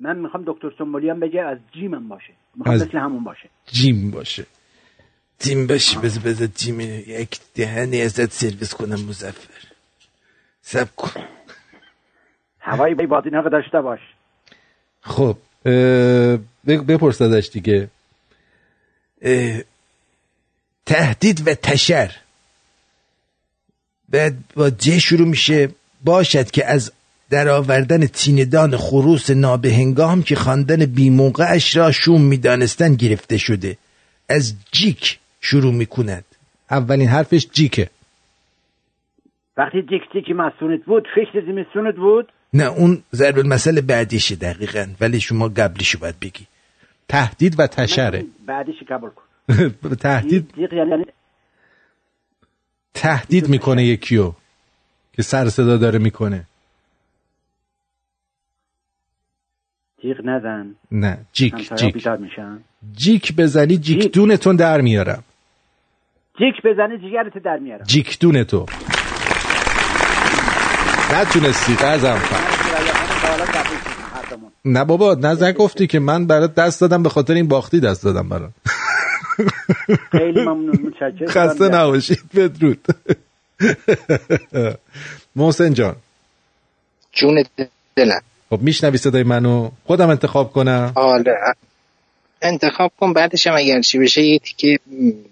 من می‌خوام دکتر سنبولیان بگه از جیمم باشه. می‌خوام از- مثل همون باشه. جیم باشه. تیم باشه بذار بذار تیم یک دهنی ازت سرویس کنم مزفر. سب کن. هوای بازیناق داشته باش. خب بپرس ازش دیگه. اه، تهدید و تشر. بعد با ج شروع میشه. باشد که از درآوردن تیندان خروس نابهنگام که خواندن بیموقعش را شوم می‌دانستن گرفته شده. از جیک شروع می‌کند. اولین حرفش جیکه. وقتی دیک دیکی مسونت بود فکر زمستونت بود؟ نه اون ضرب المثل بعدیشه دقیقا ولی شما قبلیشو باید بگی. تهدید و تشره. بعدیش قبول کن. تهدید؟ دیق یعنی تهدید می‌کنه یکیو که سر صدا داره می‌کنه. دیق نزن. نه جیک جیک. بیدار میشن. جیک بزنی جیک دونتون در میارم. جیک بزنی جیگرت در میارم. جیک دونتو. نتونستی دومون. نه بابا نه گفتی که من برات دست دادم به خاطر این باختی دست دادم برات. خیلی ممنون متشکرم. خسته نباشید بدرود. محسن جان. جون دلم. خب میشنوی صدای منو؟ خودم انتخاب کنم. آره. انتخاب کن بعدش هم اگر چی بشه یه تیکه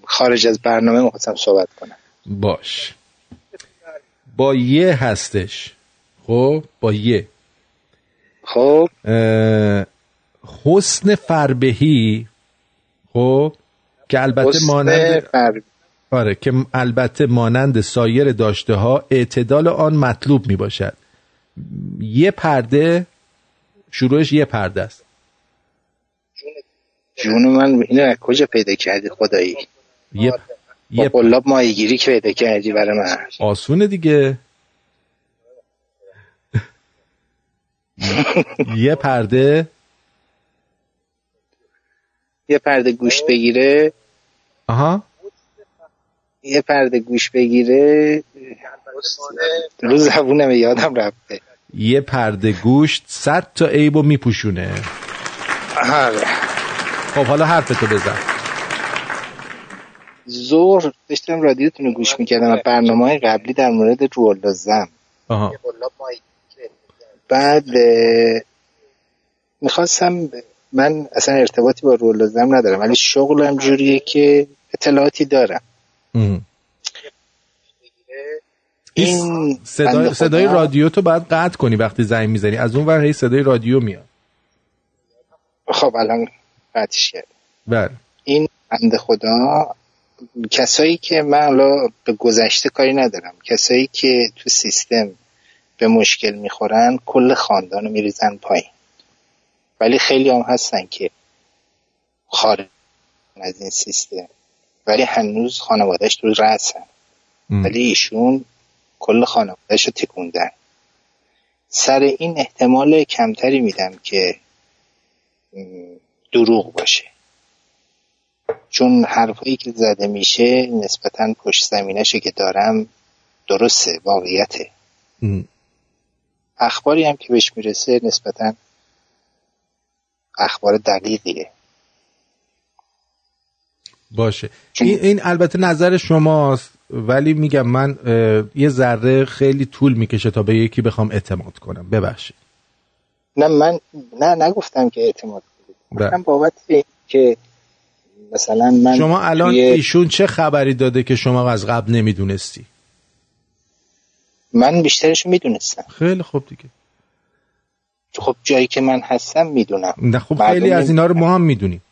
خارج از برنامه می‌خواستم صحبت کنم. باش. با یه هستش. خب با یه. خب. حسن فربهی خب که البته حسن مانند فر- آره که البته مانند سایر داشته ها اعتدال آن مطلوب می باشد یه پرده شروعش یه پرده است. جون من اینو از کجا پیدا کردی خدایی؟ یه یه قلاب ماهیگیری که پیدا کردی برای من. آسونه دیگه. یه پرده. یه پرده گوش بگیره. آها. یه پرده گوش بگیره. رو زبونم یادم رفته. یه پرده گوشت صد تا عیبو میپوشونه. آره خب حالا حرفتو بزن. زور داشتم رادیوتون رو گوش می‌کردم و برنامه های قبلی در مورد رولازم آها. بعد می‌خواستم من اصلا ارتباطی با رولازم ندارم ولی شغلم جوریه که اطلاعاتی دارم. ام. این صدای, صدای رادیو تو باید قطع کنی وقتی زنگ می‌زنی. از اون ور هی صدای رادیو میاد. خب الان قطعش کرد بله. این بند خدا کسایی که من حالا به گذشته کاری ندارم. کسایی که تو سیستم به مشکل می‌خورن کل خاندان رو میریزن پایین. ولی خیلی هم هستن که خارج از این سیستم. ولی هنوز خانوادهش تو رسن ولی ایشون کل خانوادهش رو تکوندن. سر این احتمال کمتری میدم که دروغ باشه. چون حرفایی که زده میشه نسبتا پشت زمینشه که دارم درسته واقعیته. اخباری هم که بهش می‌رسه نسبتا اخبار دقیقیه. باشه. این, این البته نظر شماست. ولی میگم من یه ذره خیلی طول می‌کشه تا به یکی بخوام اعتماد کنم. ببخشید. نه من نه نگفتم که اعتماد کنید بله. بابت که مثلا من شما الان توی- ایشون چه خبری داده که شما از قبل نمی‌دونستی؟ من بیشترش می‌دونستم. خیلی خوب دیگه. خب جایی که من هستم می‌دونم. نه خب خیلی از اینا رو ما هم می‌دونیم.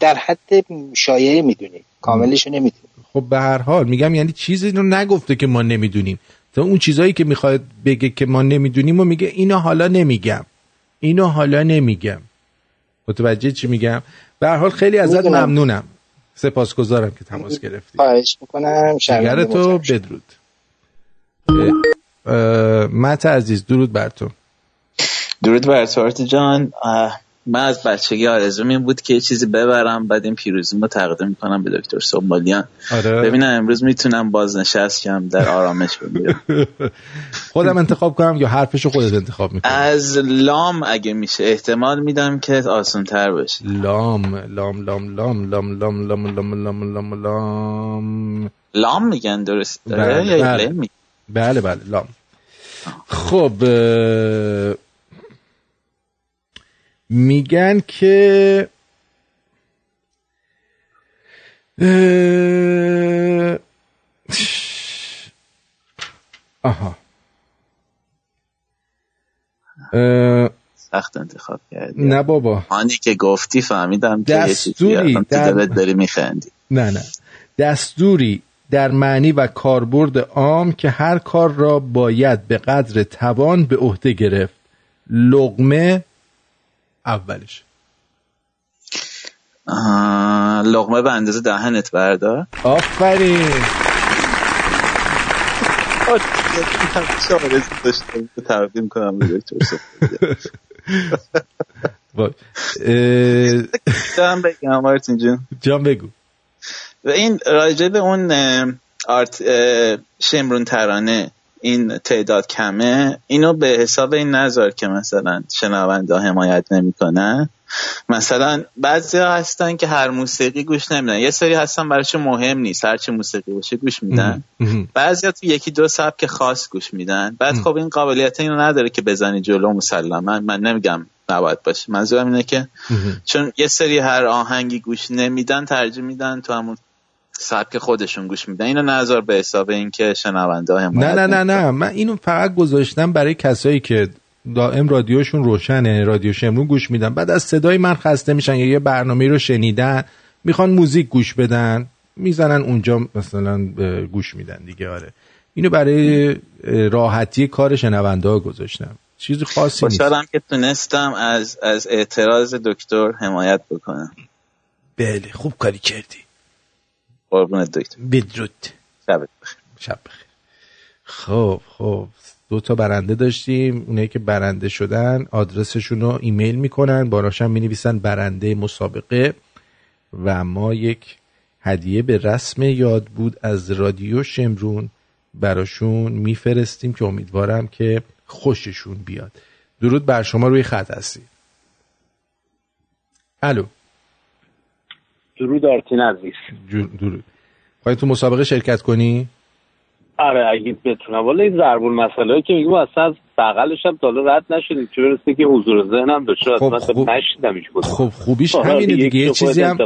در حد شایعه می‌دونیم کاملش نمی‌دونیم خب به هر حال میگم یعنی چیزی رو نگفته که ما نمی‌دونیم. تا اون چیزایی که می‌خواد بگه که ما نمی‌دونیم و میگه اینو حالا نمیگم. اینو حالا نمیگم. متوجه چی میگم؟ به هر حال خیلی ازت. ممنونم. سپاسگزارم که تماس گرفتی. خواهش می‌کنم. جگر تو بدرود. مت عزیز درود بر تو. درود بر تو جان. من از بچگی آرزوم این بود که یه چیزی ببرم بعد این پیروزی رو تقدیم کنم به دکتر سومالیان آره. ببینم امروز می‌تونم بازنشست شم در آرامش بگیرم خودم انتخاب کنم یا حرفشو خودت انتخاب می‌کنی از لام اگه میشه احتمال میدم که آسان تر باشه لام لام لام لام لام لام لام لام لام لام لام لام میگن درست بله بله. بله بله لام خب میگن که اه، آها. اه، سخت انتخاب کردی. نه بابا. آنی که گفتی فهمیدم که دستوری در- داری میخندی. نه نه. دستوری در معنی و کاربرد عام که هر کار را باید به قدر توان به عهده گرفت. لغمه اولش. لغمه به اندازه دهنت بردار. آفرین. تقدیم کنم جان بگم مارتین جون. جان بگو. و این راجع به اون آرت شمرون ترانه این تعداد کمه اینو به حساب این نظر که مثلا شنونده حمایت نمی‌کنن. مثلا بعضی ها هستن که هر موسیقی گوش نمیدن. یه سری هستن براشون مهم نیست هر چه موسیقی باشه گوش میدن. بعضی تو یکی دو سبک خاص گوش میدن. بعد خب این قابلیت اینو نداره که بزنی جلو مسلما. من نمیگم نباید باشه. منظورم اینه که چون یه سری هر آهنگی گوش نمیدن ترجیح میدن تو همون سبک خودشون گوش میدن. اینو نظر به حساب اینکه شنونده ها نه نه نه نه. من اینو فقط گذاشتم برای کسایی که دائم رادیوشون روشنه یعنی رادیو شمرون گوش میدن. بعد از صدای من خسته میشن یا یه برنامه رو شنیدن می‌خوان موزیک گوش بدن می‌زنن اونجا مثلا گوش میدن دیگه. آره. اینو برای راحتی کار شنونده ها گذاشتم. چیز خاصی نیست. خوشحالم که تونستم از از اعتراض دکتر حمایت بکنم. بله خوب کاری کردی. قربونت دکتر. بدرود. شبت بخیر. شب بخیر. خب خب. دو تا برنده داشتیم. اونایی که برنده شدن آدرسشون رو ایمیل می‌کنن. باراشم می‌نویسن برنده مسابقه. و ما یک هدیه به رسم یاد بود از رادیو شمرون براشون میفرستیم که امیدوارم که خوششون بیاد. درود بر شما روی خط هستی الو. درود آرتین عزیز درود. خواهی تو مسابقه شرکت کنی؟ آره اگه بتونم. والا این ضرب المثل که میگم اصلا از بغلش هم حالا رد نشدیم چه برسه که حضور ذهنم داشته اصلا خوب. نشیدم خب خوبیش آره، همینه دیگه. یه چیزی هم.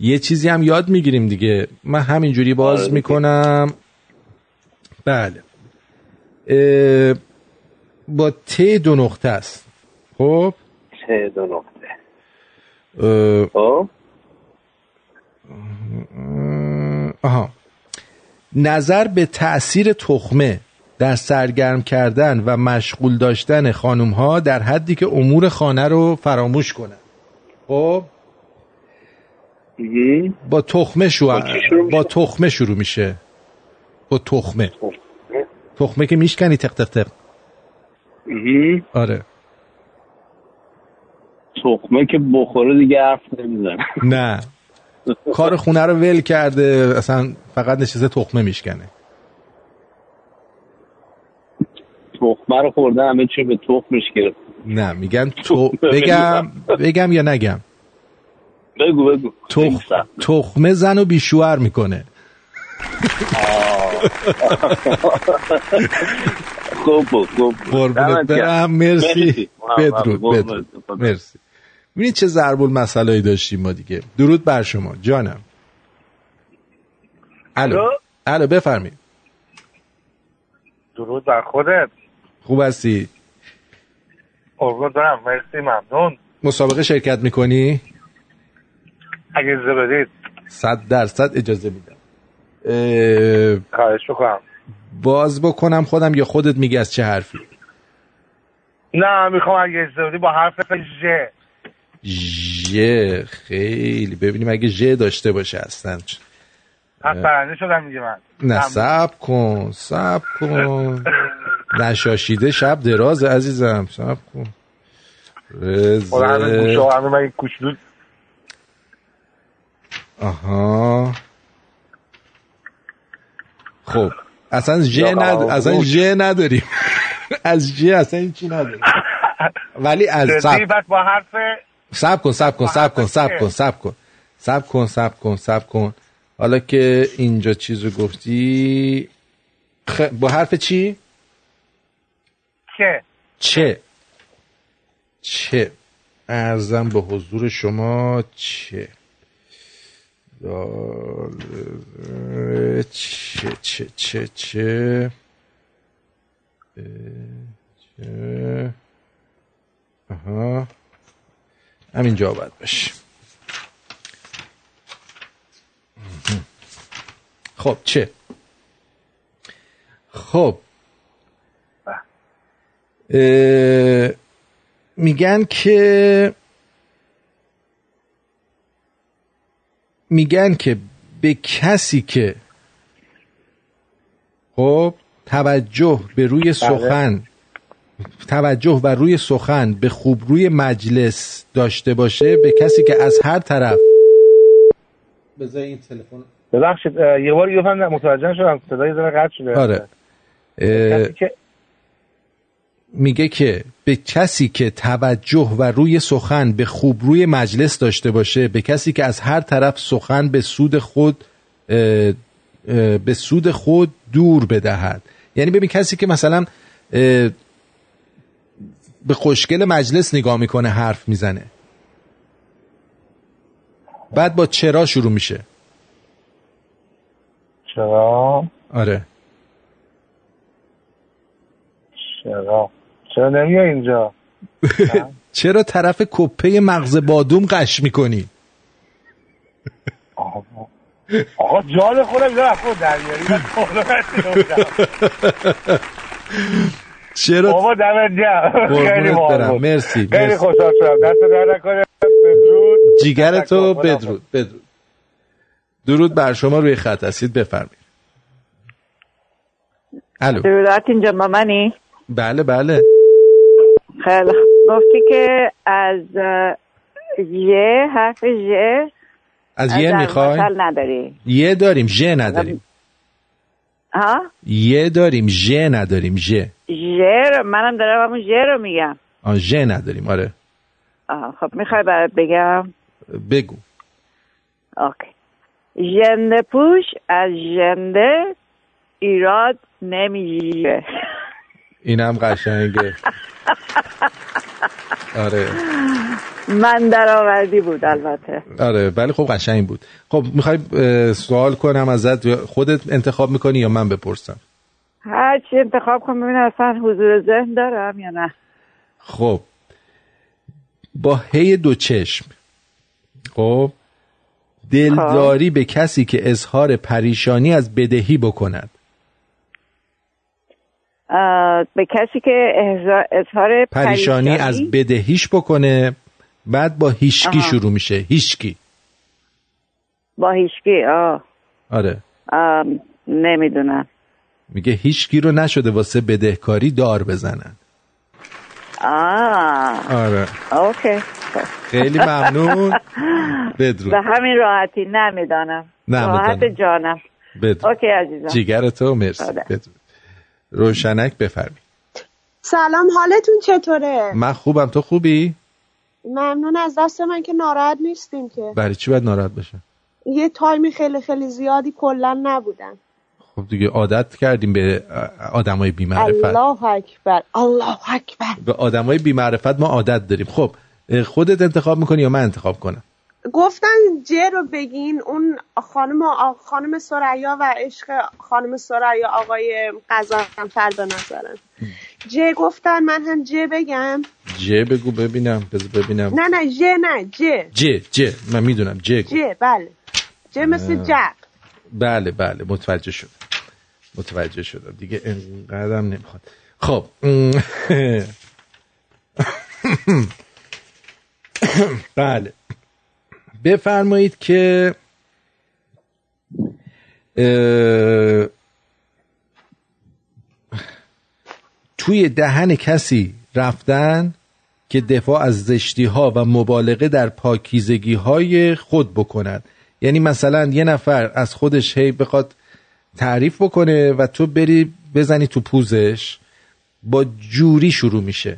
یه چیزی هم یاد می‌گیریم دیگه. من همینجوری باز آره. می‌کنم. بله. اه، با ت دو نقطه است. خب؟ سه دو نقطه. اه، خب؟ آها. نظر به تأثیر تخمه در سرگرم کردن و مشغول داشتن خانم ها در حدی که امور خانه رو فراموش کنن. خب؟ با تخمه شو... با تخمه شروع میشه. با تخمه. تخمه؟ که میشکنی تق تق تق. آره. تخمه که بخوره دیگه حرف نمی‌زنه. نه. کار خونه رو ول کرده اصلا فقط نشسته تخمه میشکنه. تخمه رو خوردن همه چی به تخمش گرفت. نه میگن تو بگم بگم یا نگم؟ بگو بگو. تخ... تخمه زن و بیشوهر می‌کنه. خوب خوب بود. قربونت. برم. مرسی. بدرود. بدرود. مرسی. ببینید چه ضرب المثلایی داشتیم ما دیگه. درود بر شما. جانم. الو. الو بفرمایید. درود بر خودت. خوب هستی؟ قربون دارم مرسی ممنون. مسابقه شرکت می‌کنی؟ اگه اجازه بدید. صد درصد اجازه میدم. اه، خواهش می‌کنم. باز بکنم خودم یا خودت میگی از چه حرفی؟ نه می‌خوام اگه اجازه بدید با حرف ژ ژ خیلی. ببینیم اگه ژ داشته باشه اصلا. پس برنده شدم میگه من. نه صبر کن صبر کن. نشاشیده شب دراز عزیزم صبر کن. رزه کوچولو آها. خب اصلا ژ ند... اصلا. ژ نداریم. از ژ اصلا هیچی نداریم. ولی از صبر. با حرف صبر کن صبر کن صبر کن صبر کن صبر کن. سب کن سب کن سب کن. حالا که اینجا چیز رو گفتی خ... با حرف چی؟ که چه؟ چه؟ ارزم به حضور شما چه؟ دال... چه چه چه چه؟ چه؟ آها. همینجا باید باشه. خب چه؟ خب. اه، میگن که میگن که به کسی که خب توجه به روی سخن توجه و روی سخن به خوب روی مجلس داشته باشه به کسی که از هر طرف بذار این تلفن ببخشید یه بار یه فهم متوجه نشدم صدای ذره قطع شده. آره. که میگه که به کسی که توجه و روی سخن به خوب روی مجلس داشته باشه به کسی که از هر طرف سخن به سود خود اه، اه، به سود خود دور بدهد. یعنی ببین کسی که مثلا به خوشگل مجلس نگاه می‌کنه حرف می‌زنه. بعد با چرا شروع میشه؟ چرا؟ آره. چرا؟ چرا نمیای اینجا؟ چرا طرف کپه مغز بادوم قش می‌کنی؟ آقا جان خودم یه رفت دریاری. چرا بابا دمت گرم. خیلی برم. مرسی، خیلی مرسی. خوشحال شدم. دست در نکنه. بدرود. جیگر تو بدرود بدرود. درود بر شما روی خط هستید بفرمایید. الو. درودات اینجا با منی؟ بله بله. خیلی. گفتی که از یه حرف ژ از یه می‌خوای؟ نداری. یه داریم ژ نداریم. ها؟ یه داریم ژ نداریم ژ ژ منم دارم همون ژ رو میگم. آه ژ نداریم آره. آها خب می‌خوای برات بگم؟ بگو. okay. ژنده پوش از ژنده ایراد نمی‌گیره. اینم قشنگه. آره. من درآوردی بود البته. آره ولی خب قشنگ بود. خب می‌خوای سوال کنم ازت؟ خودت انتخاب می‌کنی یا من بپرسم؟ هر چی انتخاب کنم ببینم اصلا حضور ذهن دارم یا نه. خب. با هی دو چشم. خب؟ دلداری به کسی که اظهار پریشانی از بدهی بکند. به کسی که اظهار پریشانی از بدهیش بکنه. بعد با هیشکی آها. شروع میشه. هیشکی با هیچکی آه. آره. ام، نمی‌دونم. میگه هیچکی رو نشده واسه بدهکاری دار بزنن. آه. آره. اوکی. خیلی ممنون. بدرود. به همین راحتی نمی‌دانم. نه، راحت. جانم. بدرود. اوکی عزیزم. جیگر تو مرسی. بدرود. روشنک بفرمی سلام حالتون چطوره؟ من خوبم. تو خوبی؟ ممنون از دست من که ناراحت نیستیم که. برای چی باید ناراحت باشه یه تایمی خیلی خیلی زیادی کلا نبودم. خب دیگه عادت کردیم به آدمای بی‌معرفت. الله اکبر الله اکبر. به آدمای بی‌معرفت ما عادت داریم. خب خودت انتخاب می‌کنی یا من انتخاب کنم؟ گفتن جه رو بگین اون خانم آ- خانم سریا و عشق خانم سریا آقای قزنفر به نظرم. جه گفتن من هم جه بگم. جه بگو ببینم بذار ببینم. نه نه جه نه جه. جه جه. من می‌دونم گو. جه بله. جه مثل آه. جق. بله بله. متوجه شدم. متوجه شدم. دیگه انقدرم نمی‌خواد. خب. بله. بفرمایید که اه، توی دهن کسی رفتن که دفاع از زشتی ها و مبالغه در پاکیزگی های خود بکند. یعنی مثلا یه نفر از خودش هی بخواد تعریف بکنه و تو بری بزنی تو پوزش با جوری شروع میشه.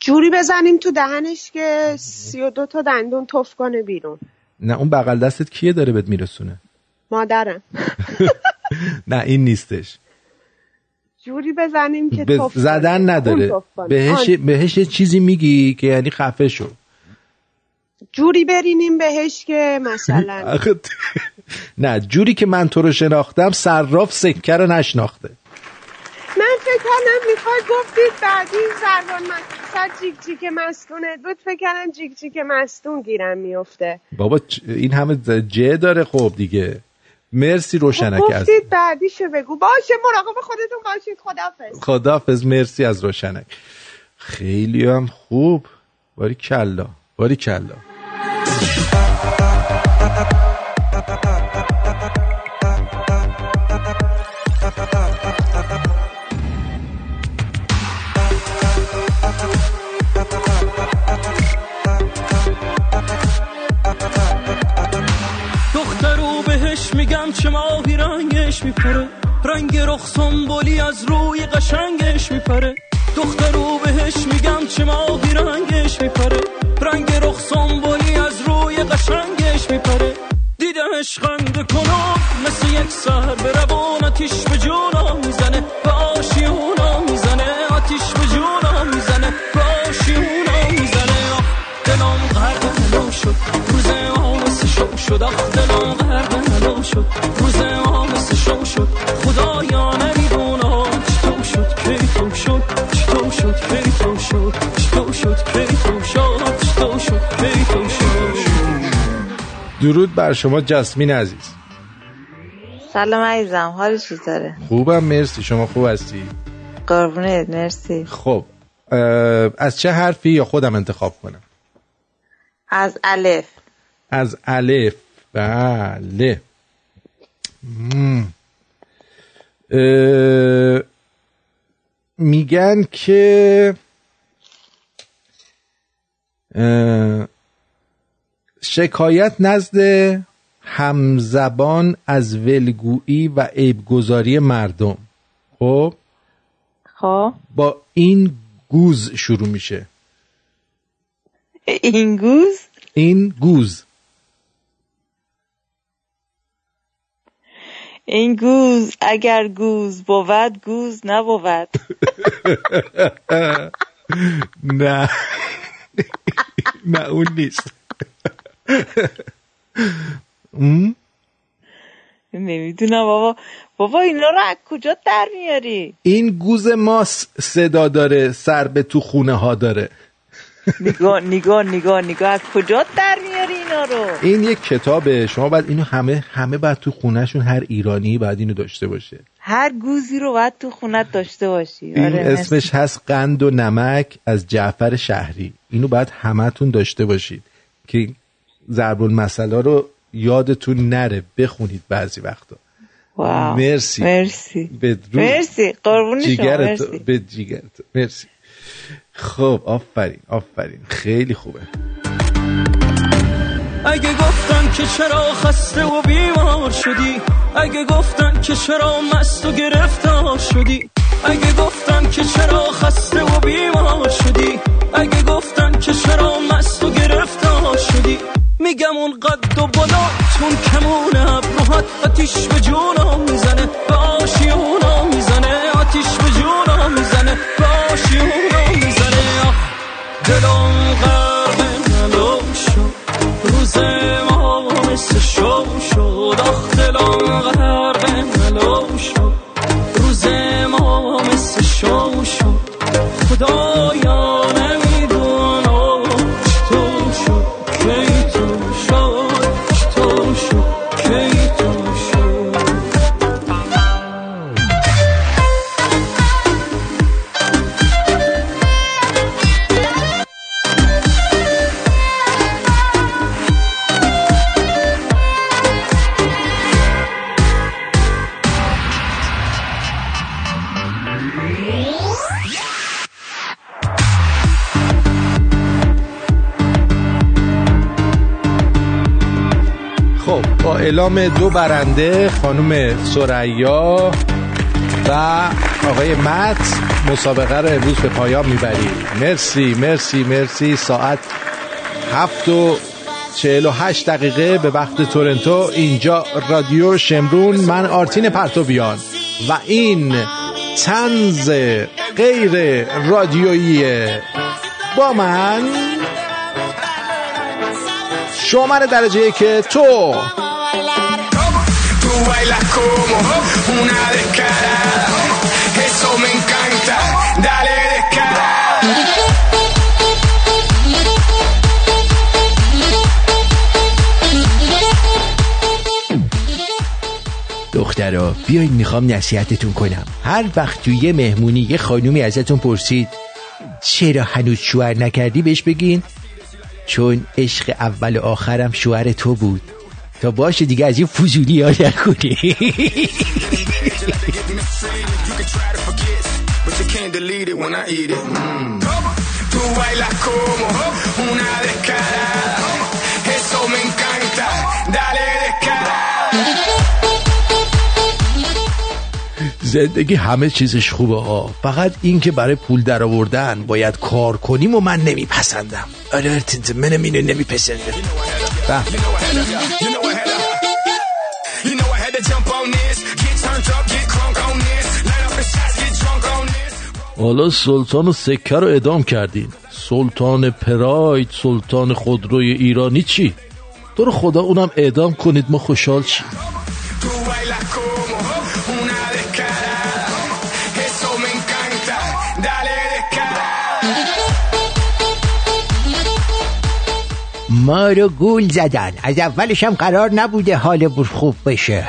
جوری بزنیم تو دهنش که سی و دو تا دندون تف کنه بیرون. نه اون بغل دستت کیه داره بهت میرسونه؟ مادرم. نه این نیستش جوری بزنیم که کنه. زدن نداره. بهش. بهش یه چیزی میگی که یعنی خفه شو جوری برینیم بهش که مثلا نه جوری که من تو رو شناختم صراف سکه رو نشناخته من فکر کردم می‌خوای گفتید بعدی زربان مقصد جیک جیک مستونه بود فکر کردم جیک جیک مستون گیرم میفته بابا این همه جه داره خب دیگه مرسی روشنک از گفتید بعدیشو بگو. باشه مراقب خودتون باشید خدافظ. خداحافظ مرسی از روشنک. خیلی هم خوب. باری کلا باری کلا. رنگش میپره. رنگ رخ سنبولی از روی قشنگش میپره. دخترو بهش میگم چه ماهی رنگش میپره. رنگ رخ سنبولی از روی قشنگش میپره. دیدمش خنده کنم مثل یک سهر به روان آتیش به جونا می‌زنه. به آشیونا می‌زنه. آتیش به جونا می‌زنه. به آشیونا می‌زنه. دلم غرق شد. روز ما مثل شد. آخ دلم غرق شد. روز ما شو شد. خدایا نمی‌دونم چطور شد کی تو شد چطور شد کی تو شد چطور شد کی تو شد چطور شد کی تو شد. درود بر شما جسمین عزیز. سلام عزیزم حال چطوره خوبم مرسی. شما خوب هستی؟ قربونت مرسی. خب از چه حرفی یا خودم انتخاب کنم؟ از الف. از الف. بله. میگن که شکایت نزد همزبان از ولگویی و عیبگذاری مردم. خب؟ خب. با این گوز شروع میشه. این گوز؟ این گوز. این گوز اگر گوز بود گوز نبود. نه. نه اون نیست? نمی‌دونم بابا. بابا اینا رو از کجا در میاری؟ این گوز ما س- صدا داره سر به تو خونه ها داره. نگاه نگاه نگاه نگاه. از کجا در میاری اینا رو؟ این یک کتابه. شما باید اینو همه همه باید تو خونهشون هر ایرانی باید اینو داشته باشه. هر گوزی رو باید تو خونت داشته باشی. این آره. اسمش هست قند و نمک از جعفر شهری. اینو باید همتون داشته باشید که ضرب المثلا رو یادتون نره. بخونید بعضی وقتا. واو. مرسی. مرسی. بدرود مرسی. قربون شما. مرسی. به جیگرت مرسی. خب آفرین آفرین خیلی خوبه. اگه گفتن که چرا خسته و بیمار شدی اگه گفتن که چرا مست و گرفتار شدی اگه گفتن که چرا خسته و بیمار شدی اگه گفتن که چرا مست و گرفتار شدی میگم اون قد و بالاتون کمون ابروهات آتیش به جونم می‌زنه به آشیونم می‌زنه آتیش به جونم می‌زنه به دلم غرق نلو شد روز ما مثل شو شد. آخ دلم غرق نلو شد با اعلام دو برنده خانم سریا و آقای مت مسابقه رو امروز به پایان می‌بریم. مرسی مرسی مرسی. ساعت هفت و چهل و هشت دقیقه به وقت تورنتو. اینجا رادیو شمرون من آرتین پرتویان و این تنز غیر رادیویی با من شماره درجه که تو. Bailas como una descarada. Eso me encanta. Dale descarada. دخترا بیاین می‌خوام نصیحتتون کنم هر وقت توی یه مهمونی یه خانومی ازتون پرسید چرا هنوز شوهر نکردی بهش بگین چون عشق اول و آخرم شوهر تو بود تا باشه دیگه از این فضولی ها نکنی. زندگی همه چیزش خوبه ها فقط این که برای پول در آوردن باید کار کنیم و من نمیپسندم. آره اینو نمیپسندم. حالا سلطان و سکه رو ادام کردین سلطان پراید سلطان خودروی ایرانی چی؟ تو رو خدا اونم اعدام کنید ما خوشحال descarada. ما رو گول زدن از اولش هم قرار نبوده حال خوب بشه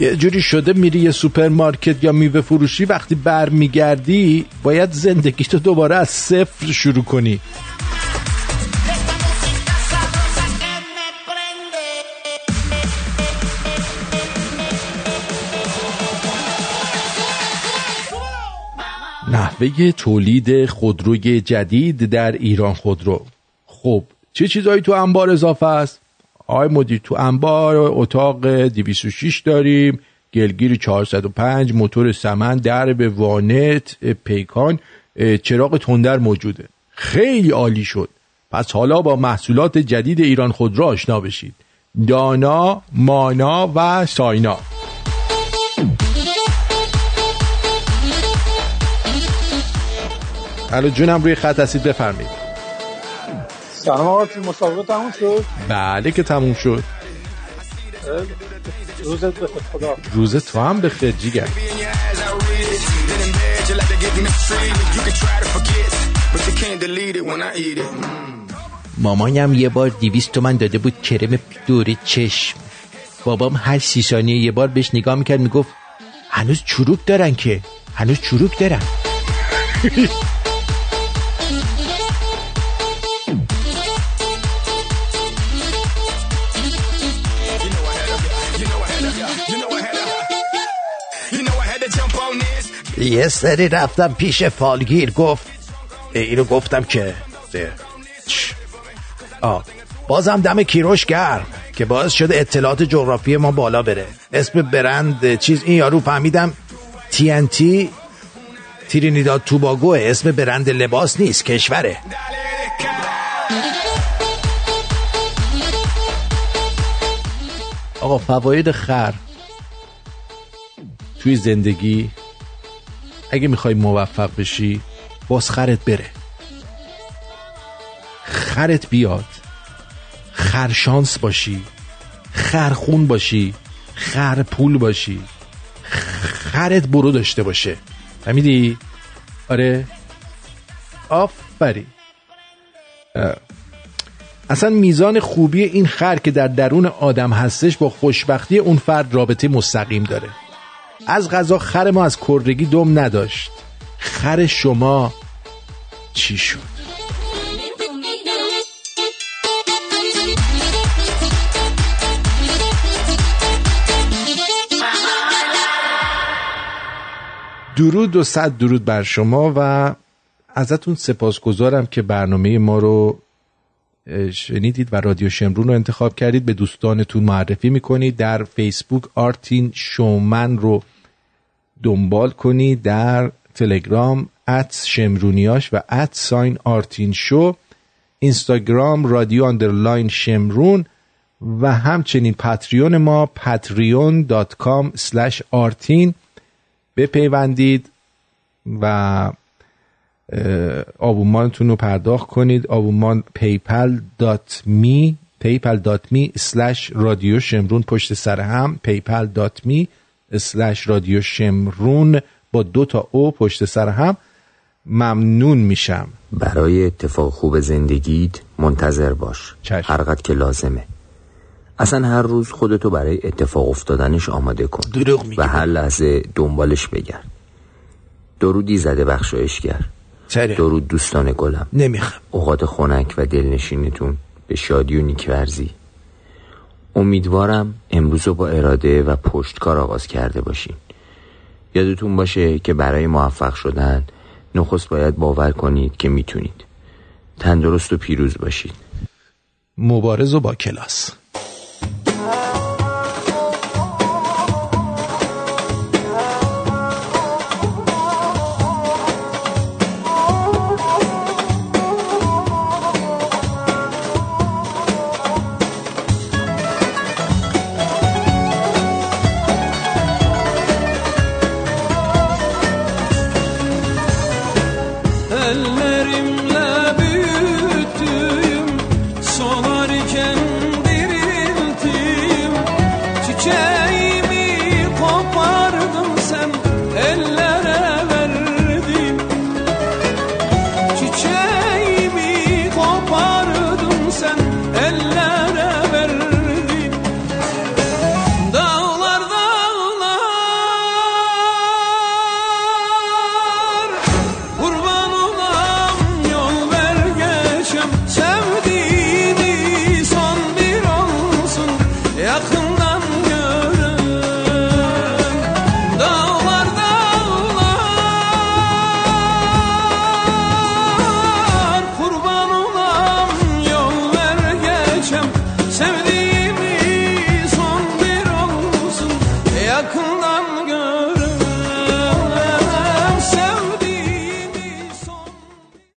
یه جوری شده میری یه سوپرمارکت یا میوه فروشی وقتی بر میگردی باید زندگی تو دوباره از صفر شروع کنی. نحوه تولید خودروی جدید در ایران خودرو. خب چه چیزایی تو انبار اضافه است؟ آقای مدیر تو انبار اتاق 206 داریم گلگیر 405 موتور سمن درب وانت پیکان چراغ تندر موجوده. خیلی عالی شد. پس حالا با محصولات جدید ایران خودرو آشنا بشید. دانا مانا و ساینا. الو جونم روی خط هستید بفرمایید. سلام آقا مسابقه تموم شد؟ بله که تموم شد. روزت بخیر خدا. روز تو هم بخیر جیگر. مامانم یه بار دیویست تومن داده بود کرم دور چشم. بابام هر سی ثانیه یه بار بهش نگاه می‌کرد می‌گفت هنوز چروک دارن که؟ هنوز چروک دارن. یه سری رفتم پیش فالگیر گفت اینو گفتم که. آه بازم دم کیروش گرم که باعث شده اطلاعات جغرافی ما بالا بره اسم برند چیز این یارو فهمیدم TNT ترینیداد توباگوه اسم برند لباس نیست کشوره آقا فواید خر توی زندگی اگه می‌خوای موفق بشی باز خرت بره. خرت بیاد. خرشانس باشی. خرخون باشی. خرپول باشی. خرت برو داشته باشه. فهمیدی؟ آره. آفری. اصلا میزان خوبی این خر که در درون آدم هستش با خوشبختی اون فرد رابطه مستقیم داره. از غذا خر ما از کردگی دم نداشت. خر شما چی شد؟ درود و صد درود بر شما و ازتون سپاسگزارم که برنامه ما رو شنیدید و رادیو شمرون رو انتخاب کردید. به دوستانتون معرفی می‌کنید. در فیسبوک آرتین شومن رو دنبال کنید در تلگرام at شمرونیاش و at sign آرتین شو اینستاگرام رادیو underline شمرون و همچنین پتریون ما patreon.com آرتین بپیوندید و آبومانتون رو پرداخت کنید. آبومان PayPal dot me PayPal dot me slash رادیو شمرون پشت سر هم PayPal dot me سلش رادیو شمرون با دو تا او پشت سر هم ممنون میشم. برای اتفاق خوب زندگیت منتظر باش. هر قد که لازمه. اصلا هر روز خودتو برای اتفاق افتادنش آماده کن. دروغ و هر لحظه دنبالش بگرد درودی زده بخشایشگر درود دوستان گلم. نمی‌خوام. اوقات خنک و دلنشینتون به شادی و نیکورزی. امیدوارم امروز رو با اراده و پشتکار آغاز کرده باشین. یادتون باشه که برای موفق شدن نخست باید باور کنید که می‌تونید. تندرست و پیروز باشید مبارز و با کلاس.